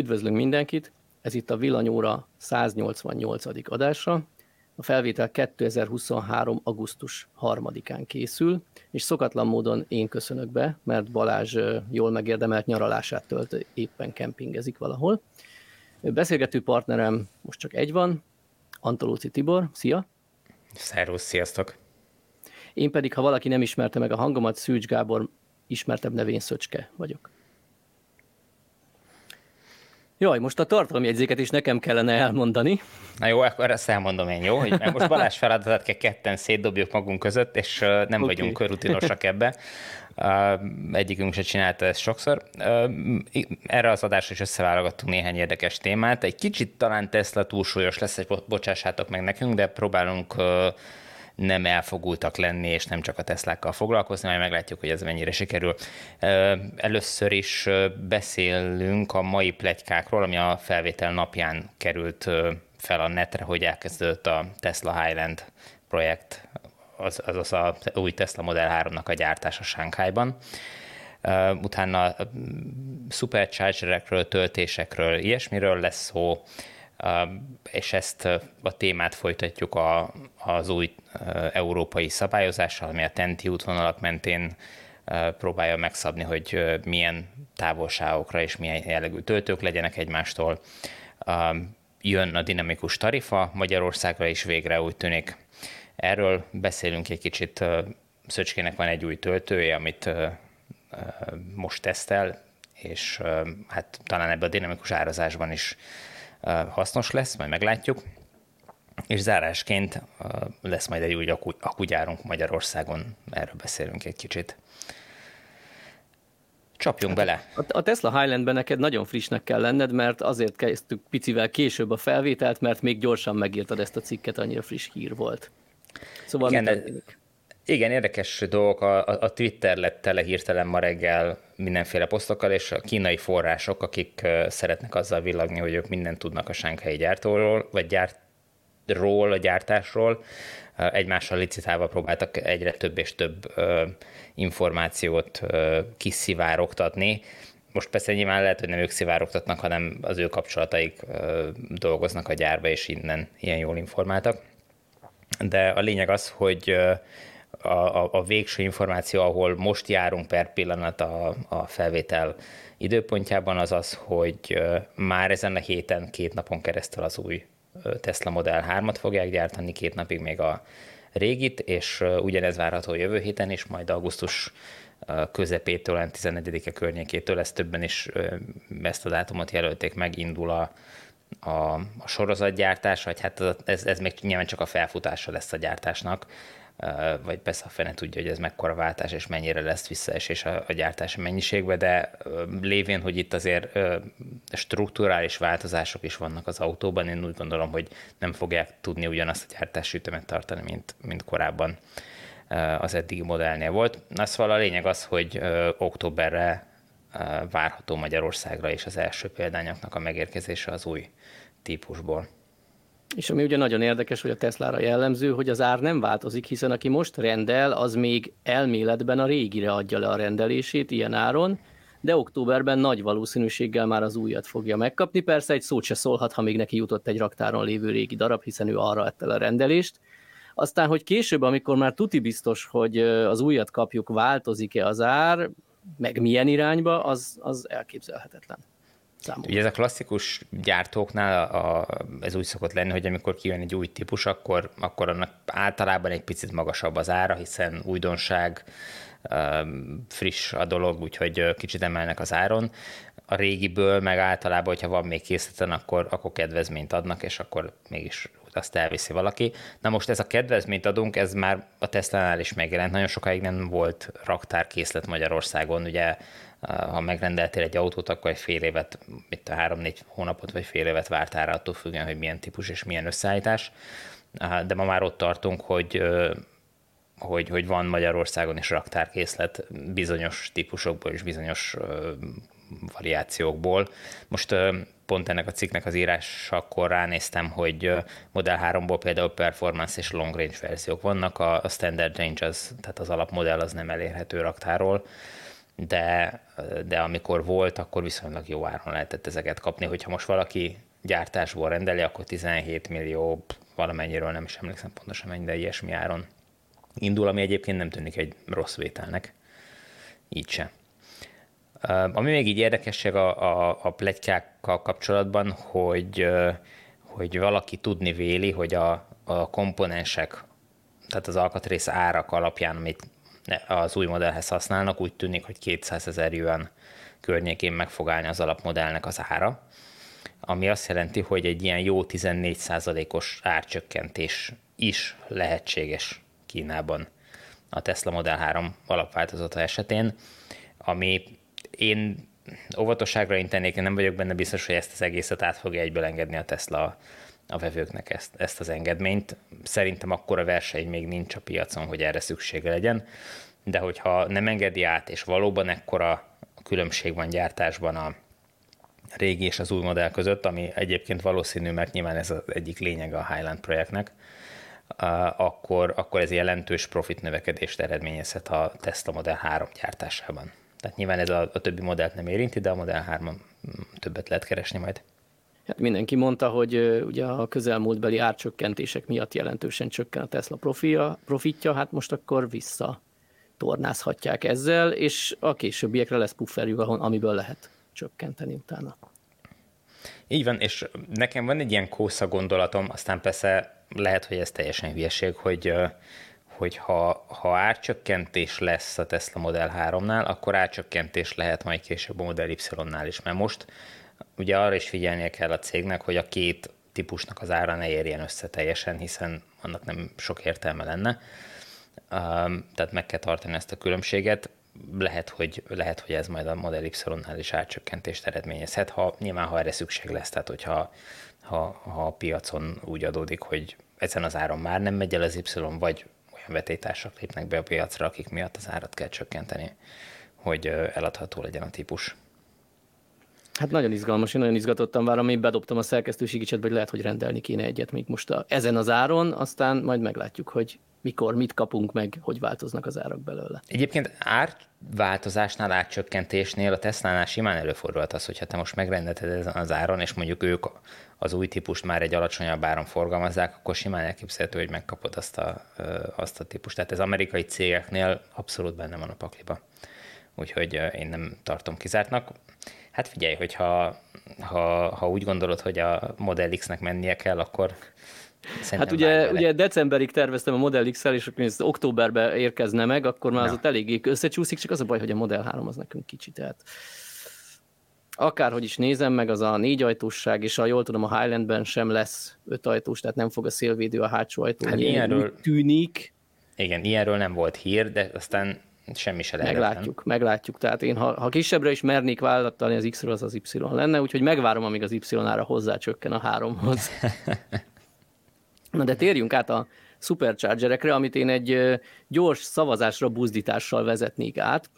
Üdvözlünk mindenkit! Ez itt a Villanyóra 188. adása. A felvétel 2023. augusztus 3-án készül, és szokatlan módon én köszönök be, mert Balázs jól megérdemelt nyaralását tölt, éppen kempingezik valahol. Beszélgető partnerem most csak egy van, Antolóci Tibor. Szia! Szervusz, sziasztok! Én pedig, ha valaki nem ismerte meg a hangomat, Szűcs Gábor ismertebb nevén Szöcske vagyok. Jaj, most a tartalomjegyzéket is nekem kellene elmondani. Na jó, akkor ezt elmondom én, jó? Hogy most Balázs feladatát kell ketten szétdobjuk magunk között, és nem okay. vagyunk rutinosak ebbe. Egyikünk se csinálta ezt sokszor. Erre az adásra is összeválogattunk néhány érdekes témát. Egy kicsit talán Tesla túlsúlyos lesz, és bocsássátok meg nekünk, de próbálunk nem elfogultak lenni, és nem csak a Teslákkal foglalkozni, majd meglátjuk, hogy ez mennyire sikerül. Először is beszélünk a mai plegykákról, ami a felvétel napján került fel a netre, hogy elkezdődött a Tesla Highland projekt, az, azaz a új Tesla Model 3-nak a gyártása Sánkhájban. Utána superchargerekről, töltésekről, ilyesmiről lesz szó, és ezt a témát folytatjuk a, az új európai szabályozással, ami a TENTI útvonalak mentén próbálja megszabni, hogy milyen távolságokra és milyen jellegű töltők legyenek egymástól. Jön a dinamikus tarifa Magyarországra is végre úgy tűnik. Erről beszélünk egy kicsit. Szöcskének van egy új töltője, amit most tesztel, és hát talán ebben a dinamikus árazásban is hasznos lesz, majd meglátjuk. És zárásként lesz majd egy új akugyárunk Magyarországon, erről beszélünk egy kicsit. Csapjunk bele. A Tesla Highlandben neked nagyon frissnek kell lenned, mert azért kezdtük picivel később a felvételt, mert még gyorsan megírtad ezt a cikket, annyira friss hír volt. Szóval Igen, de, igen, érdekes dolgok. A, a Twitter lett tele hirtelen ma reggel mindenféle posztokkal, és a kínai források, akik szeretnek azzal villagni, hogy ők mindent tudnak a sánkhelyi gyártóról, vagy gyártról, a gyártásról, egymással licitálva próbáltak egyre több és több információt kiszivárogtatni. Most persze nyilván lehet, hogy nem ők szivárogtatnak, hanem az ő kapcsolataik dolgoznak a gyárba, és innen ilyen jól informáltak. De a lényeg az, hogy a, a, a végső információ, ahol most járunk per pillanat a, a felvétel időpontjában, az az, hogy már ezen a héten két napon keresztül az új Tesla Model 3-at fogják gyártani, két napig még a régit, és ugyanez várható jövő héten is, majd augusztus közepétől, 14-e környékétől, ezt többen is ezt a dátumot jelölték meg, indul a, a, a sorozatgyártás, vagy hát ez, ez még nyilván csak a felfutása lesz a gyártásnak, vagy persze a fene tudja, hogy ez mekkora váltás, és mennyire lesz visszaesés a, a gyártási mennyiségbe, de lévén, hogy itt azért strukturális változások is vannak az autóban, én úgy gondolom, hogy nem fogják tudni ugyanazt a gyártási ütemet tartani, mint, mint korábban az eddigi modellnél volt. Na szóval a lényeg az, hogy októberre várható Magyarországra is az első példányoknak a megérkezése az új típusból. És ami ugye nagyon érdekes, hogy a Teslára jellemző, hogy az ár nem változik, hiszen aki most rendel, az még elméletben a régire adja le a rendelését ilyen áron, de októberben nagy valószínűséggel már az újat fogja megkapni. Persze egy szót se szólhat, ha még neki jutott egy raktáron lévő régi darab, hiszen ő arra adta a rendelést. Aztán, hogy később, amikor már tuti biztos, hogy az újat kapjuk, változik-e az ár, meg milyen irányba, az, az elképzelhetetlen számomra. Ugye ez a klasszikus gyártóknál a, ez úgy szokott lenni, hogy amikor kijön egy új típus, akkor, akkor annak általában egy picit magasabb az ára, hiszen újdonság, friss a dolog, úgyhogy kicsit emelnek az áron. A régiből meg általában, hogyha van még készleten, akkor, akkor kedvezményt adnak, és akkor mégis azt elviszi valaki. Na most ez a kedvezményt adunk, ez már a Tesla-nál is megjelent. Nagyon sokáig nem volt raktárkészlet Magyarországon. Ugye ha megrendeltél egy autót, akkor egy fél évet, itt a három-négy hónapot vagy fél évet vártál rá, attól függően, hogy milyen típus és milyen összeállítás. De ma már ott tartunk, hogy hogy, hogy van Magyarországon is raktárkészlet bizonyos típusokból és bizonyos variációkból. Most pont ennek a cikknek az írásakor ránéztem, hogy Model 3-ból például performance és long range verziók vannak, a standard range az, tehát az alapmodell az nem elérhető raktáról, de, de amikor volt, akkor viszonylag jó áron lehetett ezeket kapni. Hogyha most valaki gyártásból rendeli, akkor 17 millió valamennyiről nem is emlékszem pontosan mennyi, de ilyesmi áron indul, ami egyébként nem tűnik egy rossz vételnek. Így se. Ami még így érdekesség a, a, a pletykákkal kapcsolatban, hogy, hogy valaki tudni véli, hogy a, a komponensek, tehát az alkatrész árak alapján, amit az új modellhez használnak, úgy tűnik, hogy 200 ezer yuan környékén meg fog állni az alapmodellnek az ára, ami azt jelenti, hogy egy ilyen jó 14%-os árcsökkentés is lehetséges Kínában a Tesla Model 3 alapváltozata esetén, ami én óvatosságra intenék, nem vagyok benne biztos, hogy ezt az egészet át fogja egyből engedni a Tesla a vevőknek ezt, ezt az engedményt. Szerintem akkor a verseny még nincs a piacon, hogy erre szüksége legyen, de hogyha nem engedi át, és valóban ekkora különbség van gyártásban a régi és az új modell között, ami egyébként valószínű, mert nyilván ez az egyik lényeg a Highland projektnek, akkor, akkor ez jelentős profit növekedést eredményezhet a Tesla Model 3 gyártásában. Tehát nyilván ez a, a többi modellt nem érinti, de a Model 3 többet lehet keresni majd. Hát mindenki mondta, hogy ugye a közelmúltbeli árcsökkentések miatt jelentősen csökken a Tesla profia, profitja, hát most akkor vissza tornázhatják ezzel, és a későbbiekre lesz pufferjük, amiből lehet csökkenteni utána. Így van, és nekem van egy ilyen kósza gondolatom, aztán persze lehet, hogy ez teljesen hülyeség, hogy, hogy ha, ha árcsökkentés lesz a Tesla Model 3-nál, akkor árcsökkentés lehet majd később a Model Y-nál is, mert most ugye arra is figyelnie kell a cégnek, hogy a két típusnak az ára ne érjen össze teljesen, hiszen annak nem sok értelme lenne. Tehát meg kell tartani ezt a különbséget. Lehet, hogy, lehet, hogy ez majd a Model Y-nál is árcsökkentést eredményezhet, ha nyilván ha erre szükség lesz, tehát hogyha ha, ha a piacon úgy adódik, hogy ezen az áron már nem megy el az Y, vagy olyan vetétársak lépnek be a piacra, akik miatt az árat kell csökkenteni, hogy eladható legyen a típus. Hát nagyon izgalmas, én nagyon izgatottan várom, én bedobtam a szerkesztőségi csetbe, hogy lehet, hogy rendelni kéne egyet még most a, ezen az áron, aztán majd meglátjuk, hogy mikor, mit kapunk meg, hogy változnak az árak belőle. Egyébként árváltozásnál, árcsökkentésnél a Tesla-nál simán előfordult az, hogyha te most megrendelted ezen az áron, és mondjuk ők az új típust már egy alacsonyabb áron forgalmazzák, akkor simán elképzelhető, hogy megkapod azt a, azt a típust. Tehát ez amerikai cégeknél abszolút benne van a pakliba. Úgyhogy én nem tartom kizártnak. Hát figyelj, hogyha ha, ha úgy gondolod, hogy a Model X-nek mennie kell, akkor Szerintem hát ugye, ugye decemberig terveztem a Model X-el, és akkor ez októberbe érkezne meg, akkor már Na. az ott eléggé összecsúszik, csak az a baj, hogy a Model 3 az nekünk kicsit, tehát akárhogy is nézem meg, az a négy ajtósság, és ha jól tudom, a Highlandben sem lesz öt ajtós, tehát nem fog a szélvédő a hátsó ajtó. Hát ilyenről, tűnik. Igen, ilyenről nem volt hír, de aztán semmi se lehet. Meglátjuk, meglátjuk. Tehát én, ha, ha kisebbre is mernék vállalattalni az X-ről, az az Y lenne, úgyhogy megvárom, amíg az Y-ára hozzácsökken a háromhoz. Na de térjünk át a superchargerekre, amit én egy gyors szavazásra buzdítással vezetnék át.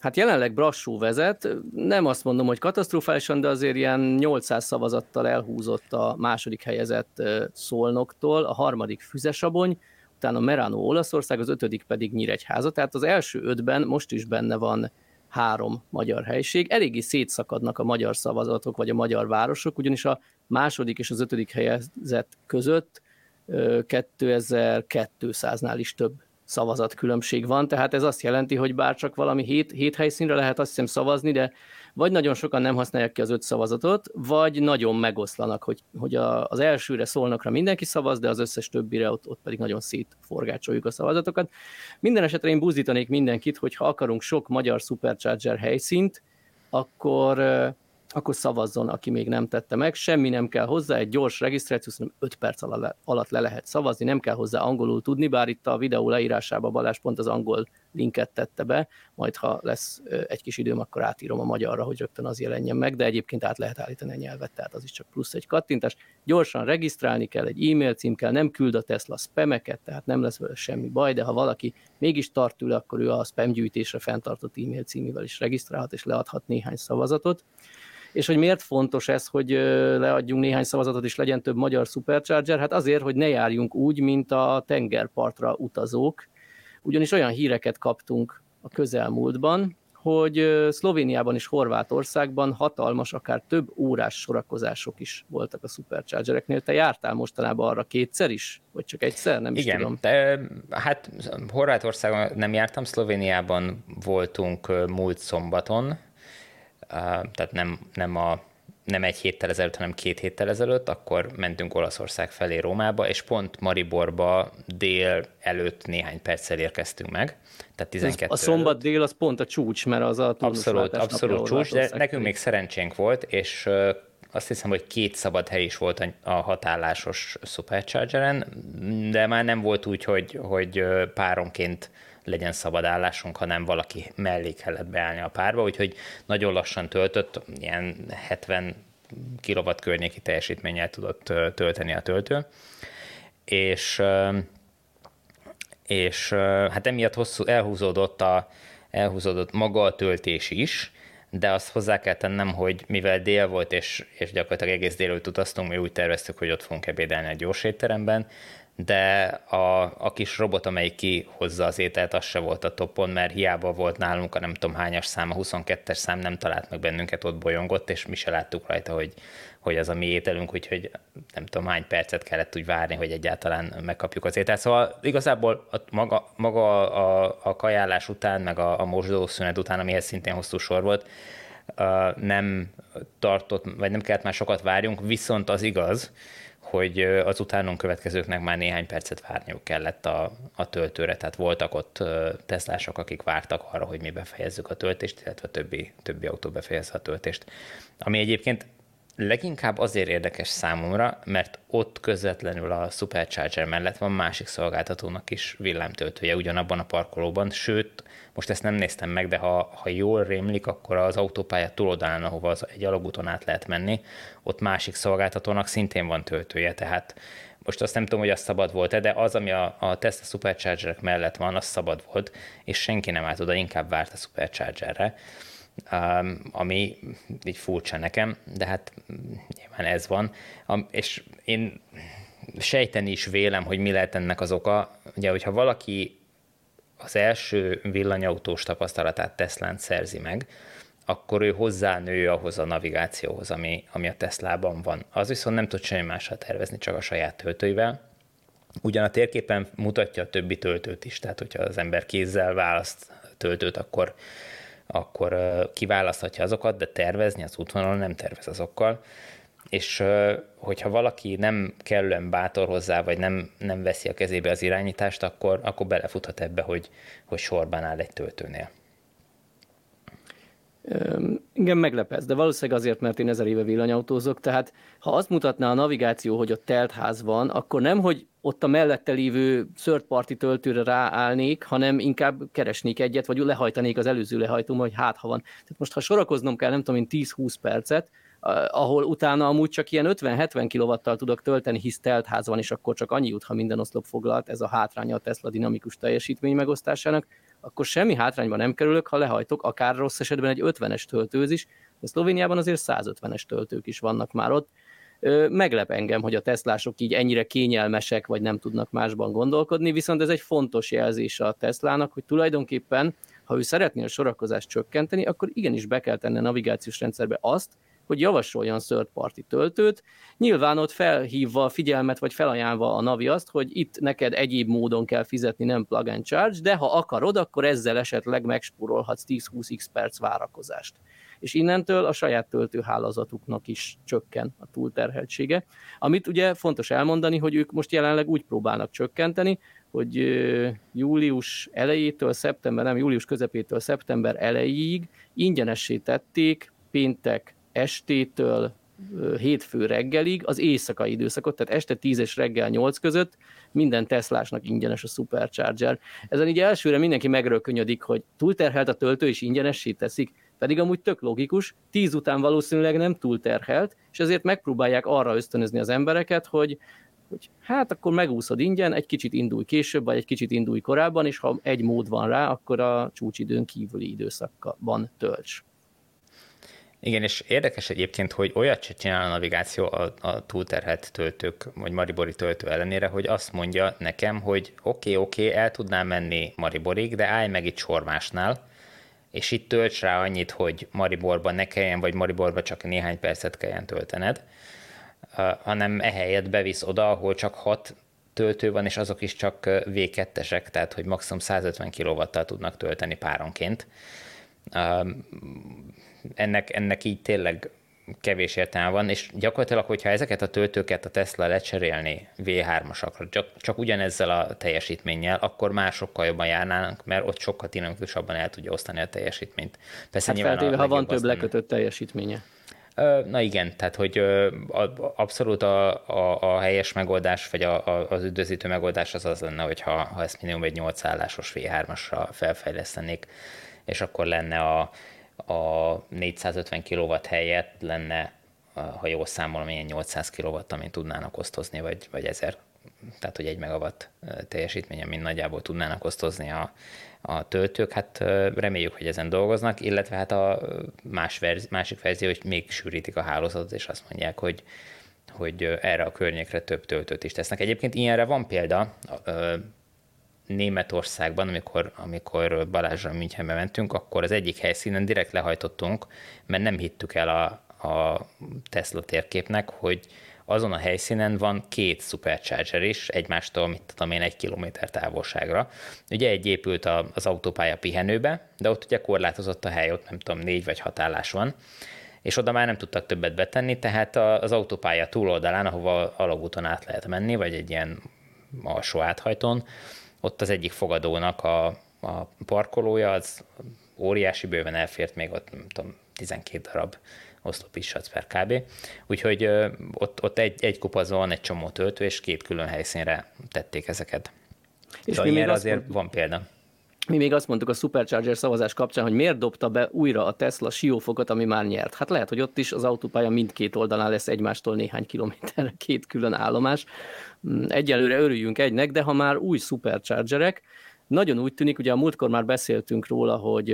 Hát jelenleg Brassó vezet, nem azt mondom, hogy katasztrofálisan, de azért ilyen 800 szavazattal elhúzott a második helyezett Szolnoktól, a harmadik Füzesabony, utána Merano Olaszország, az ötödik pedig Nyíregyháza, tehát az első ötben most is benne van három magyar helység. Eléggé szétszakadnak a magyar szavazatok, vagy a magyar városok, ugyanis a második és az ötödik helyezett között 2200-nál is több szavazat különbség van, tehát ez azt jelenti, hogy bár csak valami hét, hét helyszínre lehet azt hiszem szavazni, de vagy nagyon sokan nem használják ki az öt szavazatot, vagy nagyon megoszlanak, hogy, hogy a, az elsőre szólnakra mindenki szavaz, de az összes többire ott, ott pedig nagyon szétforgácsoljuk a szavazatokat. Minden esetre én buzdítanék mindenkit, hogy ha akarunk sok magyar Supercharger helyszínt, akkor akkor szavazzon, aki még nem tette meg. Semmi nem kell hozzá, egy gyors regisztráció, szerintem 5 perc alatt le lehet szavazni, nem kell hozzá angolul tudni, bár itt a videó leírásában Balázs pont az angol linket tette be, majd ha lesz egy kis időm, akkor átírom a magyarra, hogy rögtön az jelenjen meg, de egyébként át lehet állítani a nyelvet, tehát az is csak plusz egy kattintás. Gyorsan regisztrálni kell, egy e-mail cím kell, nem küld a Tesla spameket, tehát nem lesz vele semmi baj, de ha valaki mégis tart tőle, akkor ő a spam gyűjtésre fenntartott e-mail címével is regisztrálhat és leadhat néhány szavazatot. És hogy miért fontos ez, hogy leadjunk néhány szavazatot, és legyen több magyar Supercharger? Hát azért, hogy ne járjunk úgy, mint a tengerpartra utazók, ugyanis olyan híreket kaptunk a közelmúltban, hogy Szlovéniában és Horvátországban hatalmas, akár több órás sorakozások is voltak a Superchargereknél. Te jártál mostanában arra kétszer is? Vagy csak egyszer? Nem Igen, is tudom. De, hát Horvátországon nem jártam, Szlovéniában voltunk múlt szombaton, tehát nem, nem a nem egy héttel ezelőtt, hanem két héttel ezelőtt, akkor mentünk Olaszország felé Rómába, és pont Mariborba dél előtt néhány perccel érkeztünk meg. Tehát 12 a szombat dél az pont a csúcs, mert az a Abszolút, abszolút csúcs, de nekünk még szerencsénk volt, és azt hiszem, hogy két szabad hely is volt a hatállásos Superchargeren, de már nem volt úgy, hogy, hogy páronként legyen szabad állásunk, hanem valaki mellé kellett beállni a párba, úgyhogy nagyon lassan töltött, ilyen 70 kW környéki teljesítménnyel tudott tölteni a töltő, és, és hát emiatt hosszú, elhúzódott, a, elhúzódott maga a töltés is, de azt hozzá kell tennem, hogy mivel dél volt, és, és gyakorlatilag egész délőtt utaztunk, mi úgy terveztük, hogy ott fogunk ebédelni egy gyors étteremben, de a, a kis robot, amelyik kihozza az ételt, az se volt a topon, mert hiába volt nálunk a nem tudom hányas szám, a 22-es szám nem talált meg bennünket, ott bolyongott, és mi se láttuk rajta, hogy, hogy az a mi ételünk, úgyhogy nem tudom hány percet kellett úgy várni, hogy egyáltalán megkapjuk az ételt. Szóval igazából a, maga, maga a, a kajálás után, meg a, a mosdószünet után, amihez szintén hosszú sor volt, nem tartott, vagy nem kellett már sokat várjunk, viszont az igaz, hogy az utánunk következőknek már néhány percet várniuk kellett a, a töltőre, tehát voltak ott teszlások, akik vártak arra, hogy mi befejezzük a töltést, illetve többi, többi autó befejezze a töltést. Ami egyébként leginkább azért érdekes számomra, mert ott közvetlenül a Supercharger mellett van másik szolgáltatónak is villámtöltője ugyanabban a parkolóban, sőt, most ezt nem néztem meg, de ha, ha jól rémlik, akkor az autópálya túloldalán, ahova az egy alagúton át lehet menni, ott másik szolgáltatónak szintén van töltője, tehát most azt nem tudom, hogy az szabad volt-e, de az, ami a, a Tesla Superchargerek mellett van, az szabad volt, és senki nem állt oda, inkább várt a Superchargerre, ami így furcsa nekem, de hát nyilván ez van. És én sejteni is vélem, hogy mi lehet ennek az oka. Ugye, hogyha valaki az első villanyautós tapasztalatát Teslán szerzi meg, akkor ő hozzánő ahhoz a navigációhoz, ami, ami a Teslában van. Az viszont nem tud semmi mással tervezni, csak a saját töltőivel. Ugyan a térképen mutatja a többi töltőt is, tehát hogyha az ember kézzel választ töltőt, akkor, akkor kiválaszthatja azokat, de tervezni az útvonalon nem tervez azokkal és hogyha valaki nem kellően bátor hozzá, vagy nem, nem veszi a kezébe az irányítást, akkor, akkor belefuthat ebbe, hogy, hogy sorban áll egy töltőnél. Igen, meglepesz, de valószínűleg azért, mert én ezer éve villanyautózok, tehát ha azt mutatná a navigáció, hogy ott teltház van, akkor nem, hogy ott a mellette lévő third party töltőre ráállnék, hanem inkább keresnék egyet, vagy lehajtanék az előző lehajtóma, hogy hát ha van. Tehát most, ha sorakoznom kell, nem tudom én 10-20 percet, ahol utána amúgy csak ilyen 50-70 kW-tal tudok tölteni, hisz teltház van, és akkor csak annyi jut, ha minden oszlop foglalt, ez a hátránya a Tesla dinamikus teljesítmény megosztásának, akkor semmi hátrányban nem kerülök, ha lehajtok, akár rossz esetben egy 50-es töltőzés, de Szlovéniában azért 150-es töltők is vannak már ott. Meglep engem, hogy a Teslások így ennyire kényelmesek, vagy nem tudnak másban gondolkodni, viszont ez egy fontos jelzés a Teslának, hogy tulajdonképpen, ha ő szeretné a sorakozást csökkenteni, akkor igenis be kell tenni a navigációs rendszerbe azt, hogy javasoljon third party töltőt, nyilván ott felhívva a figyelmet, vagy felajánlva a Navi azt, hogy itt neked egyéb módon kell fizetni, nem plug and charge, de ha akarod, akkor ezzel esetleg megspórolhatsz 10-20x perc várakozást. És innentől a saját töltőhálózatuknak is csökken a túlterheltsége. Amit ugye fontos elmondani, hogy ők most jelenleg úgy próbálnak csökkenteni, hogy július elejétől szeptember, nem július közepétől szeptember elejéig ingyenessé tették péntek estétől hétfő reggelig az éjszakai időszakot, tehát este 10 és reggel 8 között minden Teslásnak ingyenes a Supercharger. Ezen így elsőre mindenki megrölkönyödik, hogy túlterhelt a töltő és ingyenessé teszik, pedig amúgy tök logikus, 10 után valószínűleg nem túlterhelt, és ezért megpróbálják arra ösztönözni az embereket, hogy hogy hát akkor megúszod ingyen, egy kicsit indulj később, vagy egy kicsit indulj korábban, és ha egy mód van rá, akkor a csúcsidőn kívüli időszakban tölts. Igen, és érdekes egyébként, hogy olyat se csinál a navigáció a, a túlterhelt töltők, vagy Maribori töltő ellenére, hogy azt mondja nekem, hogy oké, okay, oké, okay, el tudnám menni Mariborig, de állj meg itt Sormásnál, és itt tölts rá annyit, hogy Mariborban ne kelljen, vagy Mariborban csak néhány percet kelljen töltened, hanem ehelyett bevisz oda, ahol csak hat töltő van, és azok is csak V2-esek, tehát hogy maximum 150 kW-tal tudnak tölteni páronként. Ennek, ennek így tényleg kevés értelme van, és gyakorlatilag, hogyha ezeket a töltőket a Tesla lecserélni V3-asakra, csak, csak ugyanezzel a teljesítménnyel, akkor már sokkal jobban járnának, mert ott sokkal dinamikusabban el tudja osztani a teljesítményt. Persze hát feltéve, ha van több nem... lekötött teljesítménye. Na igen, tehát hogy abszolút a, a, a helyes megoldás, vagy a, a, az üdvözítő megoldás az az lenne, hogyha ha ezt minimum egy 8 állásos V3-asra felfejlesztenék, és akkor lenne a, a 450 kW helyett lenne, ha jól számolom, ilyen 800 kW, amit tudnának osztozni, vagy, vagy 1000, tehát hogy egy megawatt teljesítménye, mint nagyjából tudnának osztozni a, a töltők. Hát reméljük, hogy ezen dolgoznak, illetve hát a más verzi, másik verzió, hogy még sűrítik a hálózatot, és azt mondják, hogy hogy erre a környékre több töltőt is tesznek. Egyébként ilyenre van példa, Németországban, amikor, amikor Balázsra Münchenbe mentünk, akkor az egyik helyszínen direkt lehajtottunk, mert nem hittük el a, a Tesla térképnek, hogy azon a helyszínen van két supercharger is, egymástól, mit tudom én, egy kilométer távolságra. Ugye egy épült az autópálya pihenőbe, de ott ugye korlátozott a hely, ott nem tudom, négy vagy hat állás van, és oda már nem tudtak többet betenni, tehát az autópálya túloldalán, ahova alagúton át lehet menni, vagy egy ilyen alsó áthajtón, ott az egyik fogadónak a, a parkolója, az óriási bőven elfért még ott, nem tudom, 12 darab oszlopissatsz per kb. Úgyhogy ö, ott, ott egy, egy kupazon egy csomó töltő, és két külön helyszínre tették ezeket. És mi még azért mond... van példa. Mi még azt mondtuk a Supercharger szavazás kapcsán, hogy miért dobta be újra a Tesla siófokot, ami már nyert. Hát lehet, hogy ott is az autópálya mindkét oldalán lesz egymástól néhány kilométerre két külön állomás. Mm, egyelőre örüljünk egynek, de ha már új Superchargerek, nagyon úgy tűnik, ugye a múltkor már beszéltünk róla, hogy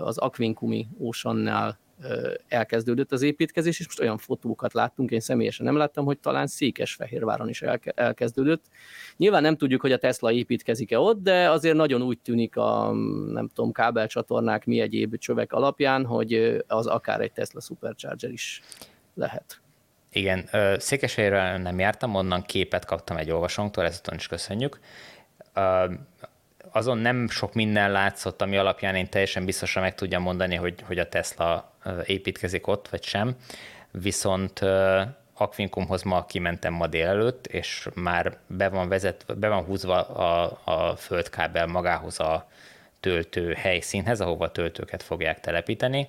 az Aquincumi Oceannál elkezdődött az építkezés, és most olyan fotókat láttunk, én személyesen nem láttam, hogy talán Székesfehérváron is elkezdődött. Nyilván nem tudjuk, hogy a Tesla építkezik-e ott, de azért nagyon úgy tűnik a, nem tudom, kábelcsatornák, mi egyéb csövek alapján, hogy az akár egy Tesla Supercharger is lehet. Igen, Székesfehérváron nem jártam, onnan képet kaptam egy olvasónktól, ezt is köszönjük azon nem sok minden látszott, ami alapján én teljesen biztosan meg tudjam mondani, hogy, hogy a Tesla építkezik ott, vagy sem. Viszont Aquincumhoz ma kimentem ma délelőtt, és már be van, vezet, be van húzva a, a földkábel magához a töltő helyszínhez, ahova a töltőket fogják telepíteni,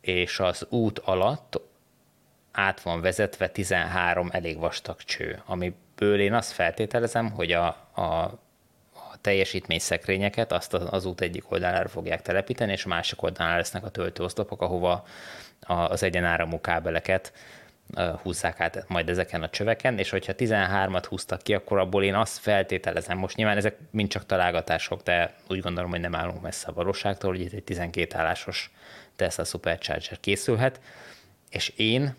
és az út alatt át van vezetve 13 elég vastag cső, amiből én azt feltételezem, hogy a, a teljesítményszekrényeket azt az út egyik oldalára fogják telepíteni, és a másik oldalán lesznek a töltőoszlopok, ahova az egyenáramú kábeleket húzzák át majd ezeken a csöveken, és hogyha 13-at húztak ki, akkor abból én azt feltételezem, most nyilván ezek mind csak találgatások, de úgy gondolom, hogy nem állunk messze a valóságtól, hogy itt egy 12 állásos Tesla Supercharger készülhet, és én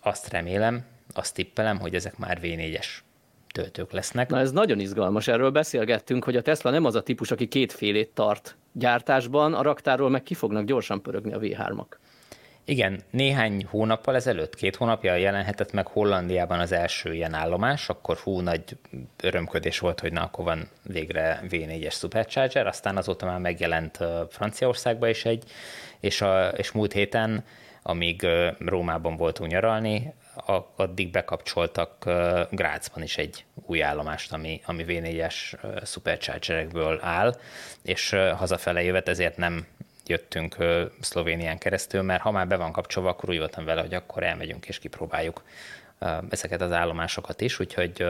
azt remélem, azt tippelem, hogy ezek már V4-es töltők lesznek. Na ez nagyon izgalmas, erről beszélgettünk, hogy a Tesla nem az a típus, aki kétfélét tart gyártásban, a raktárról meg ki fognak gyorsan pörögni a V3-ak. Igen, néhány hónappal ezelőtt, két hónapja jelenhetett meg Hollandiában az első ilyen állomás, akkor hú, nagy örömködés volt, hogy na, akkor van végre V4-es Supercharger, aztán azóta már megjelent Franciaországban is egy, és, a, és múlt héten, amíg Rómában voltunk nyaralni, addig bekapcsoltak Grácsban is egy új állomást, ami, ami V4-es superchargerekből áll, és hazafele jövet, ezért nem jöttünk Szlovénián keresztül, mert ha már be van kapcsolva, akkor úgy voltam vele, hogy akkor elmegyünk és kipróbáljuk ezeket az állomásokat is, úgyhogy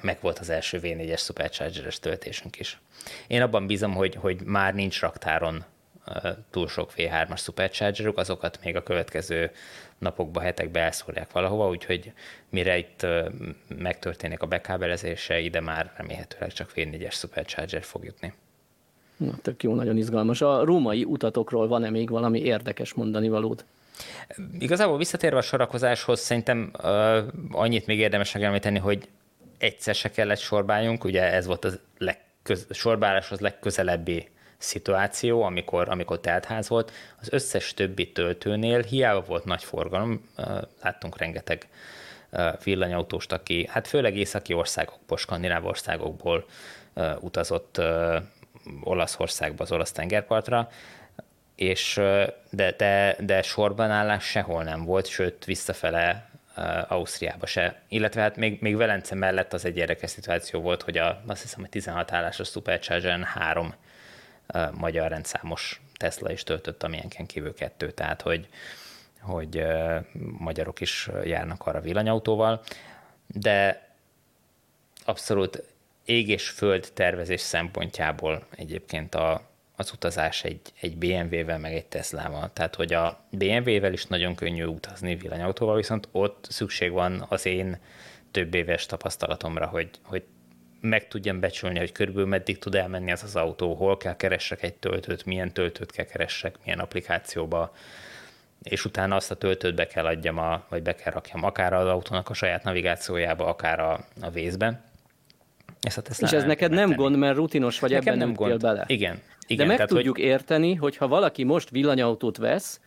meg volt az első V4-es Supercharger-es töltésünk is. Én abban bízom, hogy, hogy már nincs raktáron túl sok V3-as Superchargerük, azokat még a következő napokba, hetekbe elszórják valahova, úgyhogy mire itt megtörténik a bekábelezése, ide már remélhetőleg csak V4-es Supercharger fog jutni. Na, tök jó, nagyon izgalmas. A római utatokról van-e még valami érdekes mondani valód? Igazából visszatérve a sorakozáshoz, szerintem uh, annyit még érdemes megemlíteni, hogy egyszer se kellett sorbáljunk, ugye ez volt a legköz, sorbáláshoz legközelebbi szituáció, amikor, amikor teltház volt. Az összes többi töltőnél hiába volt nagy forgalom, láttunk rengeteg villanyautóst, aki hát főleg északi országokból, skandináv országokból utazott Olaszországba, az olasz tengerpartra, és de, de, de sorban állás sehol nem volt, sőt visszafele Ausztriába se. Illetve hát még, még Velence mellett az egy érdekes szituáció volt, hogy a, azt hiszem, hogy 16 állásos Supercharger-en három magyar rendszámos Tesla is töltött, amilyenken kívül kettő, tehát hogy, hogy magyarok is járnak arra villanyautóval, de abszolút ég és föld tervezés szempontjából egyébként a, az utazás egy, egy BMW-vel, meg egy Teslával. Tehát, hogy a BMW-vel is nagyon könnyű utazni villanyautóval, viszont ott szükség van az én több éves tapasztalatomra, hogy, hogy meg tudjam becsülni, hogy körülbelül meddig tud elmenni az az autó, hol kell keressek egy töltőt, milyen töltőt kell keressek, milyen applikációba, és utána azt a töltőt be kell adjam, a, vagy be kell rakjam akár az autónak a saját navigációjába, akár a, a vészbe. Ezt a és ez neked nem gond, mert rutinos vagy, Nekem ebben nem gond. bele. Igen. Igen, De meg tehát, tudjuk hogy... érteni, hogy ha valaki most villanyautót vesz,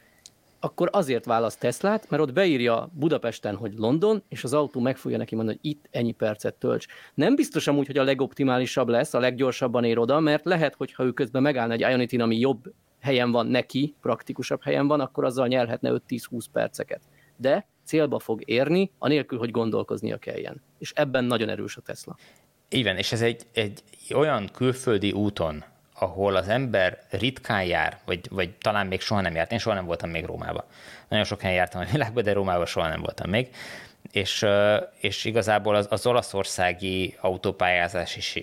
akkor azért választ Teslát, mert ott beírja Budapesten, hogy London, és az autó meg fogja neki mondani, hogy itt ennyi percet tölts. Nem biztos amúgy, hogy a legoptimálisabb lesz, a leggyorsabban ér oda, mert lehet, hogy ha ő közben megállna egy ionity ami jobb helyen van neki, praktikusabb helyen van, akkor azzal nyerhetne 5-10-20 perceket. De célba fog érni, anélkül, hogy gondolkoznia kelljen. És ebben nagyon erős a Tesla. Igen, és ez egy, egy olyan külföldi úton, ahol az ember ritkán jár, vagy, vagy talán még soha nem járt. Én soha nem voltam még Rómába. Nagyon sok helyen jártam a világban, de Rómába soha nem voltam még. És, és igazából az, az olaszországi autópályázás is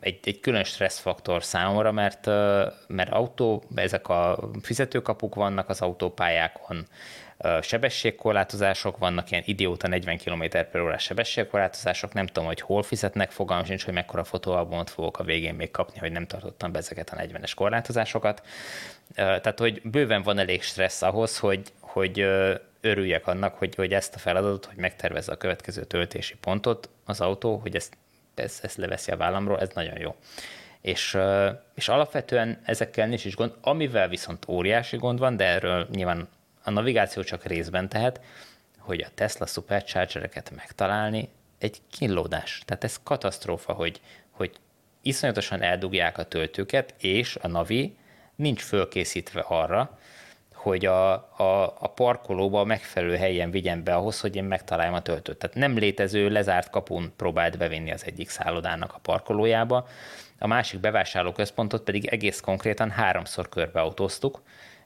egy, egy külön stresszfaktor számomra, mert, mert autó, ezek a fizetőkapuk vannak az autópályákon, sebességkorlátozások vannak, ilyen idióta 40 km per órás sebességkorlátozások, nem tudom, hogy hol fizetnek, fogalmam sincs, hogy mekkora fotóalbumot fogok a végén még kapni, hogy nem tartottam be ezeket a 40-es korlátozásokat. Tehát, hogy bőven van elég stressz ahhoz, hogy, hogy örüljek annak, hogy, hogy ezt a feladatot, hogy megtervezze a következő töltési pontot az autó, hogy ezt, ezt, ezt leveszi a vállamról, ez nagyon jó. És, és alapvetően ezekkel nincs is gond, amivel viszont óriási gond van, de erről nyilván a navigáció csak részben tehet, hogy a Tesla Superchargereket megtalálni egy kínlódás. Tehát ez katasztrófa, hogy, hogy iszonyatosan eldugják a töltőket, és a Navi nincs fölkészítve arra, hogy a, a, a parkolóba a megfelelő helyen vigyen be ahhoz, hogy én megtaláljam a töltőt. Tehát nem létező lezárt kapun próbált bevinni az egyik szállodának a parkolójába, a másik bevásárlóközpontot pedig egész konkrétan háromszor körbeautóztuk,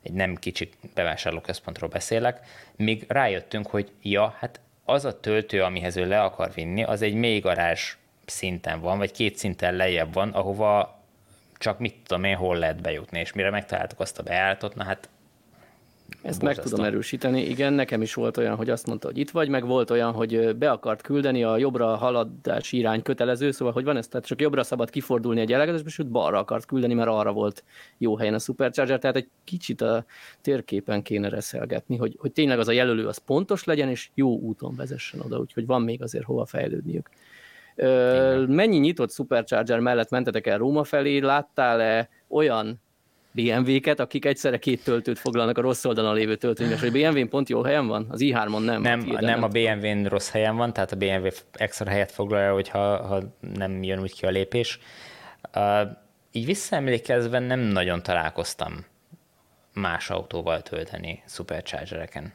egy nem kicsi bevásárlóközpontról beszélek, míg rájöttünk, hogy ja, hát az a töltő, amihez ő le akar vinni, az egy mély garázs szinten van, vagy két szinten lejjebb van, ahova csak mit tudom én, hol lehet bejutni, és mire megtaláltuk azt a bejáratot, na hát ezt meg tudom erősíteni, igen, nekem is volt olyan, hogy azt mondta, hogy itt vagy, meg volt olyan, hogy be akart küldeni a jobbra haladási irány kötelező, szóval, hogy van ez, tehát csak jobbra szabad kifordulni egy elegedésbe, és balra akart küldeni, mert arra volt jó helyen a Supercharger, tehát egy kicsit a térképen kéne reszelgetni, hogy, hogy tényleg az a jelölő az pontos legyen, és jó úton vezessen oda, úgyhogy van még azért hova fejlődniük. Ö, mennyi nyitott Supercharger mellett mentetek el Róma felé? Láttál-e olyan BMW-ket, akik egyszerre két töltőt foglalnak a rossz oldalon lévő töltőnyben, hogy BMW-n pont jó helyen van? Az i3-on nem. Nem, nem, nem a BMW-n rossz helyen van, tehát a BMW extra helyet foglalja, hogyha ha nem jön úgy ki a lépés. Uh, így visszaemlékezve nem nagyon találkoztam más autóval tölteni superchargereken.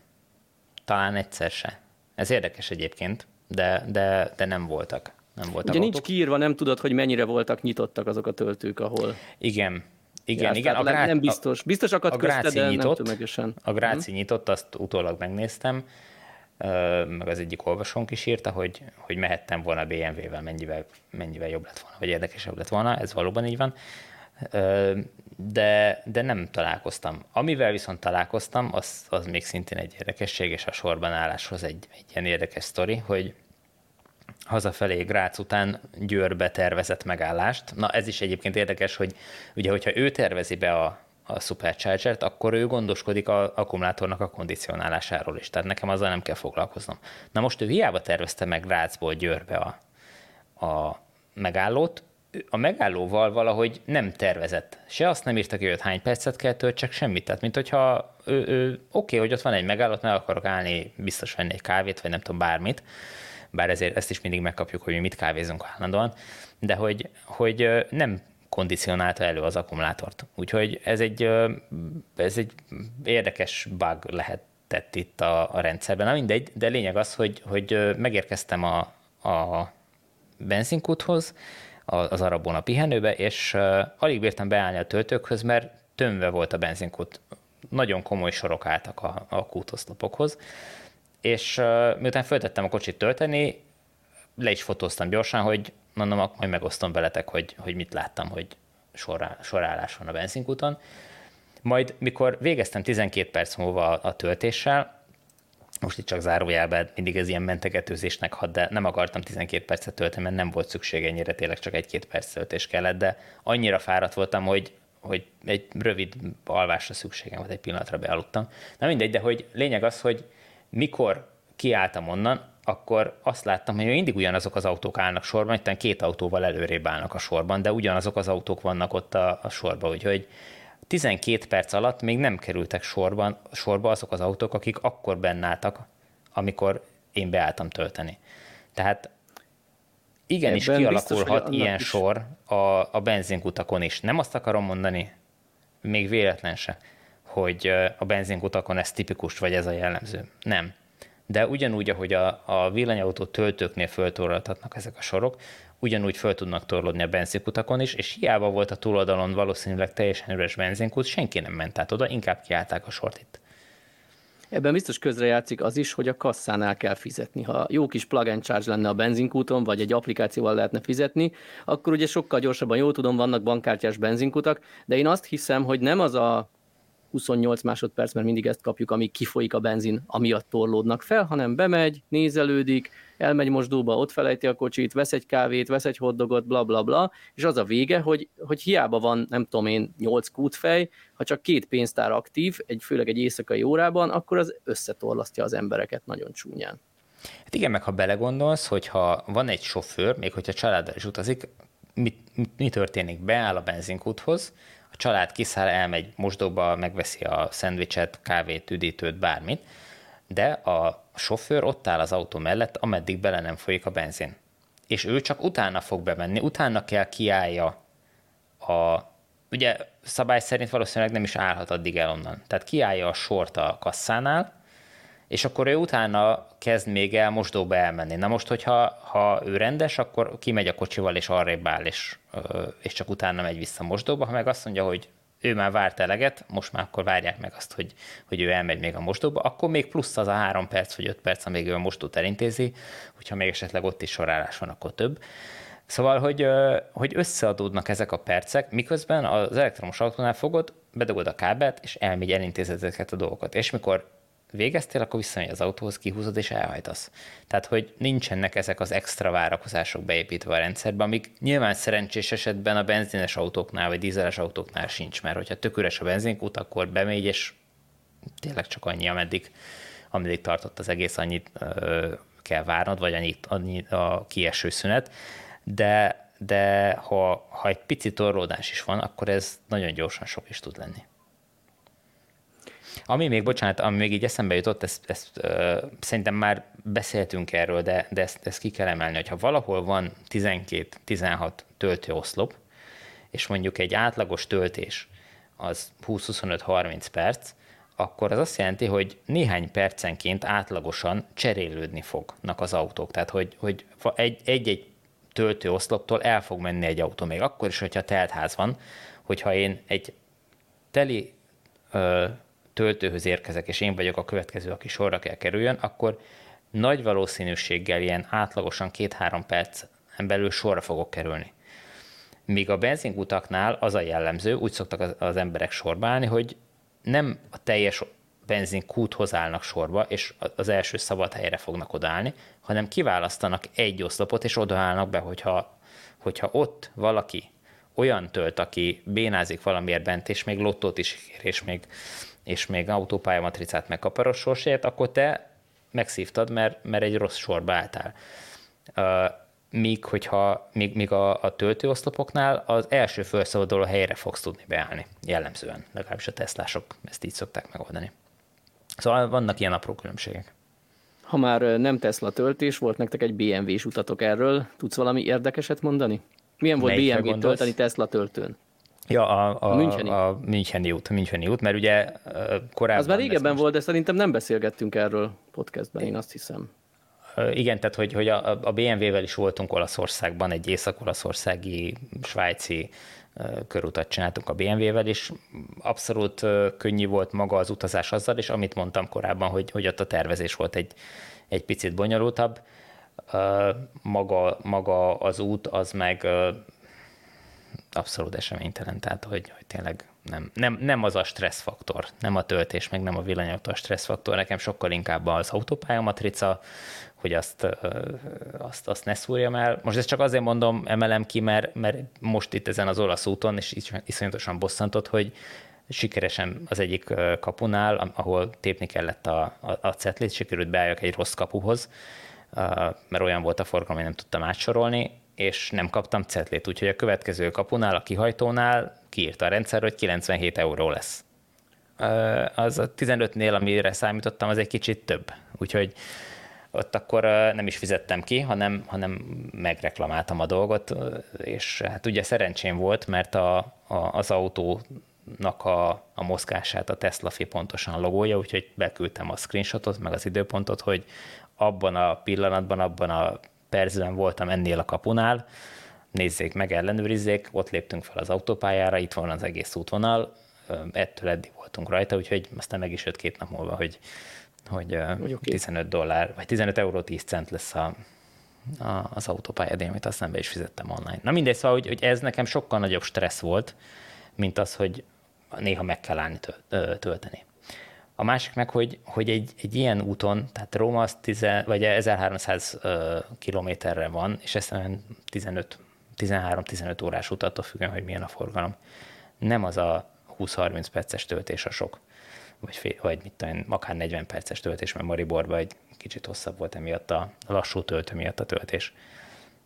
Talán egyszer se. Ez érdekes egyébként, de, de, de nem voltak. Nem voltak Ugye autók. nincs kiírva, nem tudod, hogy mennyire voltak nyitottak azok a töltők, ahol... Igen, igen, igen. A grá... Nem biztos. Biztos akadt a közte, de nyitott, nem A Gráci hmm. nyitott, azt utólag megnéztem, meg az egyik olvasónk is írta, hogy, hogy mehettem volna BMW-vel, mennyivel, mennyivel jobb lett volna, vagy érdekesebb lett volna, ez valóban így van. De, de nem találkoztam. Amivel viszont találkoztam, az, az még szintén egy érdekesség, és a sorban álláshoz egy, egy ilyen érdekes sztori, hogy hazafelé Grác után Győrbe tervezett megállást. Na ez is egyébként érdekes, hogy ugye, hogyha ő tervezi be a, a Supercharger-t, akkor ő gondoskodik a akkumulátornak a kondicionálásáról is, tehát nekem azzal nem kell foglalkoznom. Na most ő hiába tervezte meg Grácsból Győrbe a, a megállót, a megállóval valahogy nem tervezett. Se azt nem írtak, hogy hány percet kell töltsek, semmit. Tehát, mint hogyha ő, ő oké, hogy ott van egy megállót, meg akarok állni, biztos venni egy kávét, vagy nem tudom, bármit, bár ezért ezt is mindig megkapjuk, hogy mi mit kávézunk állandóan, de hogy, hogy nem kondicionálta elő az akkumulátort. Úgyhogy ez egy, ez egy érdekes bug lehetett itt a, a rendszerben. Na mindegy, de lényeg az, hogy, hogy megérkeztem a, a benzinkúthoz, az Arabon a pihenőbe, és alig bírtam beállni a töltőkhöz, mert tömve volt a benzinkút. Nagyon komoly sorok álltak a, a kútoszlopokhoz, és miután föltettem a kocsit tölteni, le is fotóztam gyorsan, hogy mondom, majd megosztom veletek, hogy, hogy mit láttam, hogy sorá, sorállás van a benzinkúton. Majd, mikor végeztem 12 perc múlva a töltéssel, most itt csak zárójelben mindig ez ilyen mentegetőzésnek had, de nem akartam 12 percet tölteni, mert nem volt szükség ennyire, tényleg csak egy-két perc töltés kellett, de annyira fáradt voltam, hogy, hogy egy rövid alvásra szükségem volt, egy pillanatra bealudtam. Na mindegy, de hogy lényeg az, hogy mikor kiálltam onnan, akkor azt láttam, hogy mindig ugyanazok az autók állnak sorban, itt két autóval előrébb állnak a sorban, de ugyanazok az autók vannak ott a, a sorban, úgyhogy 12 perc alatt még nem kerültek sorban, sorba azok az autók, akik akkor bennálltak, amikor én beálltam tölteni. Tehát igenis Ebben kialakulhat biztos, ilyen is. sor a, a benzinkutakon is. Nem azt akarom mondani, még véletlen se, hogy a benzinkutakon ez tipikus, vagy ez a jellemző. Nem. De ugyanúgy, ahogy a, a villanyautó töltőknél föltoroltatnak ezek a sorok, ugyanúgy föl tudnak torlódni a benzinkutakon is, és hiába volt a túloldalon valószínűleg teljesen üres benzinkút, senki nem ment át oda, inkább kiállták a sort itt. Ebben biztos közrejátszik az is, hogy a kasszánál kell fizetni. Ha jó kis plug and charge lenne a benzinkúton, vagy egy applikációval lehetne fizetni, akkor ugye sokkal gyorsabban, jó tudom, vannak bankkártyás benzinkutak, de én azt hiszem, hogy nem az a 28 másodperc, mert mindig ezt kapjuk, amíg kifolyik a benzin, amiatt torlódnak fel, hanem bemegy, nézelődik, elmegy mosdóba, ott felejti a kocsit, vesz egy kávét, vesz egy hoddogot, bla bla bla, és az a vége, hogy, hogy hiába van, nem tudom én, 8 kútfej, ha csak két pénztár aktív, egy, főleg egy éjszakai órában, akkor az összetorlasztja az embereket nagyon csúnyán. Hát igen, meg ha belegondolsz, hogyha van egy sofőr, még hogyha családdal is utazik, mi, mi történik? Beáll a benzinkúthoz, a család kiszáll, elmegy mosdóba, megveszi a szendvicset, kávét, üdítőt, bármit, de a sofőr ott áll az autó mellett, ameddig bele nem folyik a benzin. És ő csak utána fog bemenni, utána kell kiállja a... Ugye szabály szerint valószínűleg nem is állhat addig el onnan. Tehát kiállja a sort a kasszánál, és akkor ő utána kezd még el mosdóba elmenni. Na most, hogyha ha ő rendes, akkor kimegy a kocsival, és arrébb áll, és, és csak utána megy vissza mosdóba. Ha meg azt mondja, hogy ő már várt eleget, most már akkor várják meg azt, hogy, hogy ő elmegy még a mosdóba, akkor még plusz az a három perc vagy öt perc, amíg ő a mostót elintézi, hogyha még esetleg ott is sorálás van, akkor több. Szóval, hogy, hogy összeadódnak ezek a percek, miközben az elektromos autónál fogod, bedugod a kábelt, és elmegy, elintézed ezeket a dolgokat. És mikor végeztél, akkor visszamegy az autóhoz, kihúzod és elhajtasz. Tehát, hogy nincsenek ezek az extra várakozások beépítve a rendszerbe, amik nyilván szerencsés esetben a benzines autóknál vagy dízeles autóknál sincs, mert hogyha tök üres a benzinkút, akkor bemegy, és tényleg csak annyi, ameddig, ameddig tartott az egész, annyit ö, kell várnod, vagy annyit, annyi a kieső szünet, de, de ha, ha egy pici torlódás is van, akkor ez nagyon gyorsan sok is tud lenni. Ami még, bocsánat, ami még így eszembe jutott, ezt, ezt uh, szerintem már beszéltünk erről, de, de ezt, ezt ki kell emelni, hogyha valahol van 12-16 töltőoszlop, és mondjuk egy átlagos töltés az 20-25-30 perc, akkor az azt jelenti, hogy néhány percenként átlagosan cserélődni fognak az autók. Tehát, hogy, hogy egy-egy töltőoszloptól el fog menni egy autó, még akkor is, hogyha teltház van, hogyha én egy teli ö, töltőhöz érkezek, és én vagyok a következő, aki sorra kell kerüljön, akkor nagy valószínűséggel ilyen átlagosan két-három perc belül sorra fogok kerülni. Míg a benzinkutaknál az a jellemző, úgy szoktak az, emberek sorba állni, hogy nem a teljes benzinkúthoz állnak sorba, és az első szabad helyre fognak odaállni, hanem kiválasztanak egy oszlopot, és odaállnak be, hogyha, hogyha ott valaki olyan tölt, aki bénázik valamiért bent, és még lottót is ír, és még, és még autópályamatricát megkap a sorsért, akkor te megszívtad, mert, mert egy rossz sorba álltál. Uh, míg, hogyha, míg, míg a, a töltőoszlopoknál az első felszabaduló helyre fogsz tudni beállni, jellemzően. Legalábbis a teszlások ezt így szokták megoldani. Szóval vannak ilyen apró különbségek. Ha már nem Tesla töltés, volt nektek egy BMW-s utatok erről, tudsz valami érdekeset mondani? Milyen volt BMW-t tölteni Tesla töltőn? Ja, a, a, a, Müncheni. a Müncheni út, a Müncheni út, mert ugye korábban... Az már régebben most... volt, de szerintem nem beszélgettünk erről podcastben, én azt hiszem. Igen, tehát hogy, hogy a, a BMW-vel is voltunk Olaszországban, egy észak-olaszországi, svájci körutat csináltunk a BMW-vel, és abszolút könnyű volt maga az utazás azzal, és amit mondtam korábban, hogy, hogy ott a tervezés volt egy, egy picit bonyolultabb. Maga, maga az út az meg abszolút eseménytelen, tehát hogy, hogy tényleg nem, nem, nem az a stresszfaktor, nem a töltés, meg nem a villanyautó a stresszfaktor, nekem sokkal inkább az autópályamatrica, hogy azt, azt, azt ne szúrjam el. Most ezt csak azért mondom, emelem ki, mert, mert most itt ezen az olasz úton, és iszonyatosan bosszantott, hogy sikeresen az egyik kapunál, ahol tépni kellett a, a, a cetlit, sikerült beálljak egy rossz kapuhoz, mert olyan volt a forgalom, hogy nem tudtam átsorolni, és nem kaptam cetlét, úgyhogy a következő kapunál, a kihajtónál kiírta a rendszer, hogy 97 euró lesz. Az a 15-nél, amire számítottam, az egy kicsit több. Úgyhogy ott akkor nem is fizettem ki, hanem, hanem megreklamáltam a dolgot, és hát ugye szerencsém volt, mert a, a, az autónak a, a mozgását a Tesla fi pontosan logolja, úgyhogy beküldtem a screenshotot, meg az időpontot, hogy abban a pillanatban, abban a percben voltam ennél a kapunál, nézzék meg, ellenőrizzék, ott léptünk fel az autópályára, itt van az egész útvonal, ettől eddig voltunk rajta, úgyhogy aztán meg is jött két nap múlva, hogy hogy okay. 15 dollár, vagy 15 euró 10 cent lesz a, a, az autópályadény, amit aztán be is fizettem online. Na mindegy, szóval, hogy, hogy ez nekem sokkal nagyobb stressz volt, mint az, hogy néha meg kell állni tölteni. A másik meg, hogy, hogy egy, egy ilyen úton, tehát Róma az 10, vagy 1300 kilométerre van, és ez 15, 13-15 órás utat, attól függően, hogy milyen a forgalom. Nem az a 20-30 perces töltés a sok vagy, fél, vagy mit tudom, akár 40 perces töltés, mert Mariborban egy kicsit hosszabb volt emiatt a lassú töltő miatt a töltés.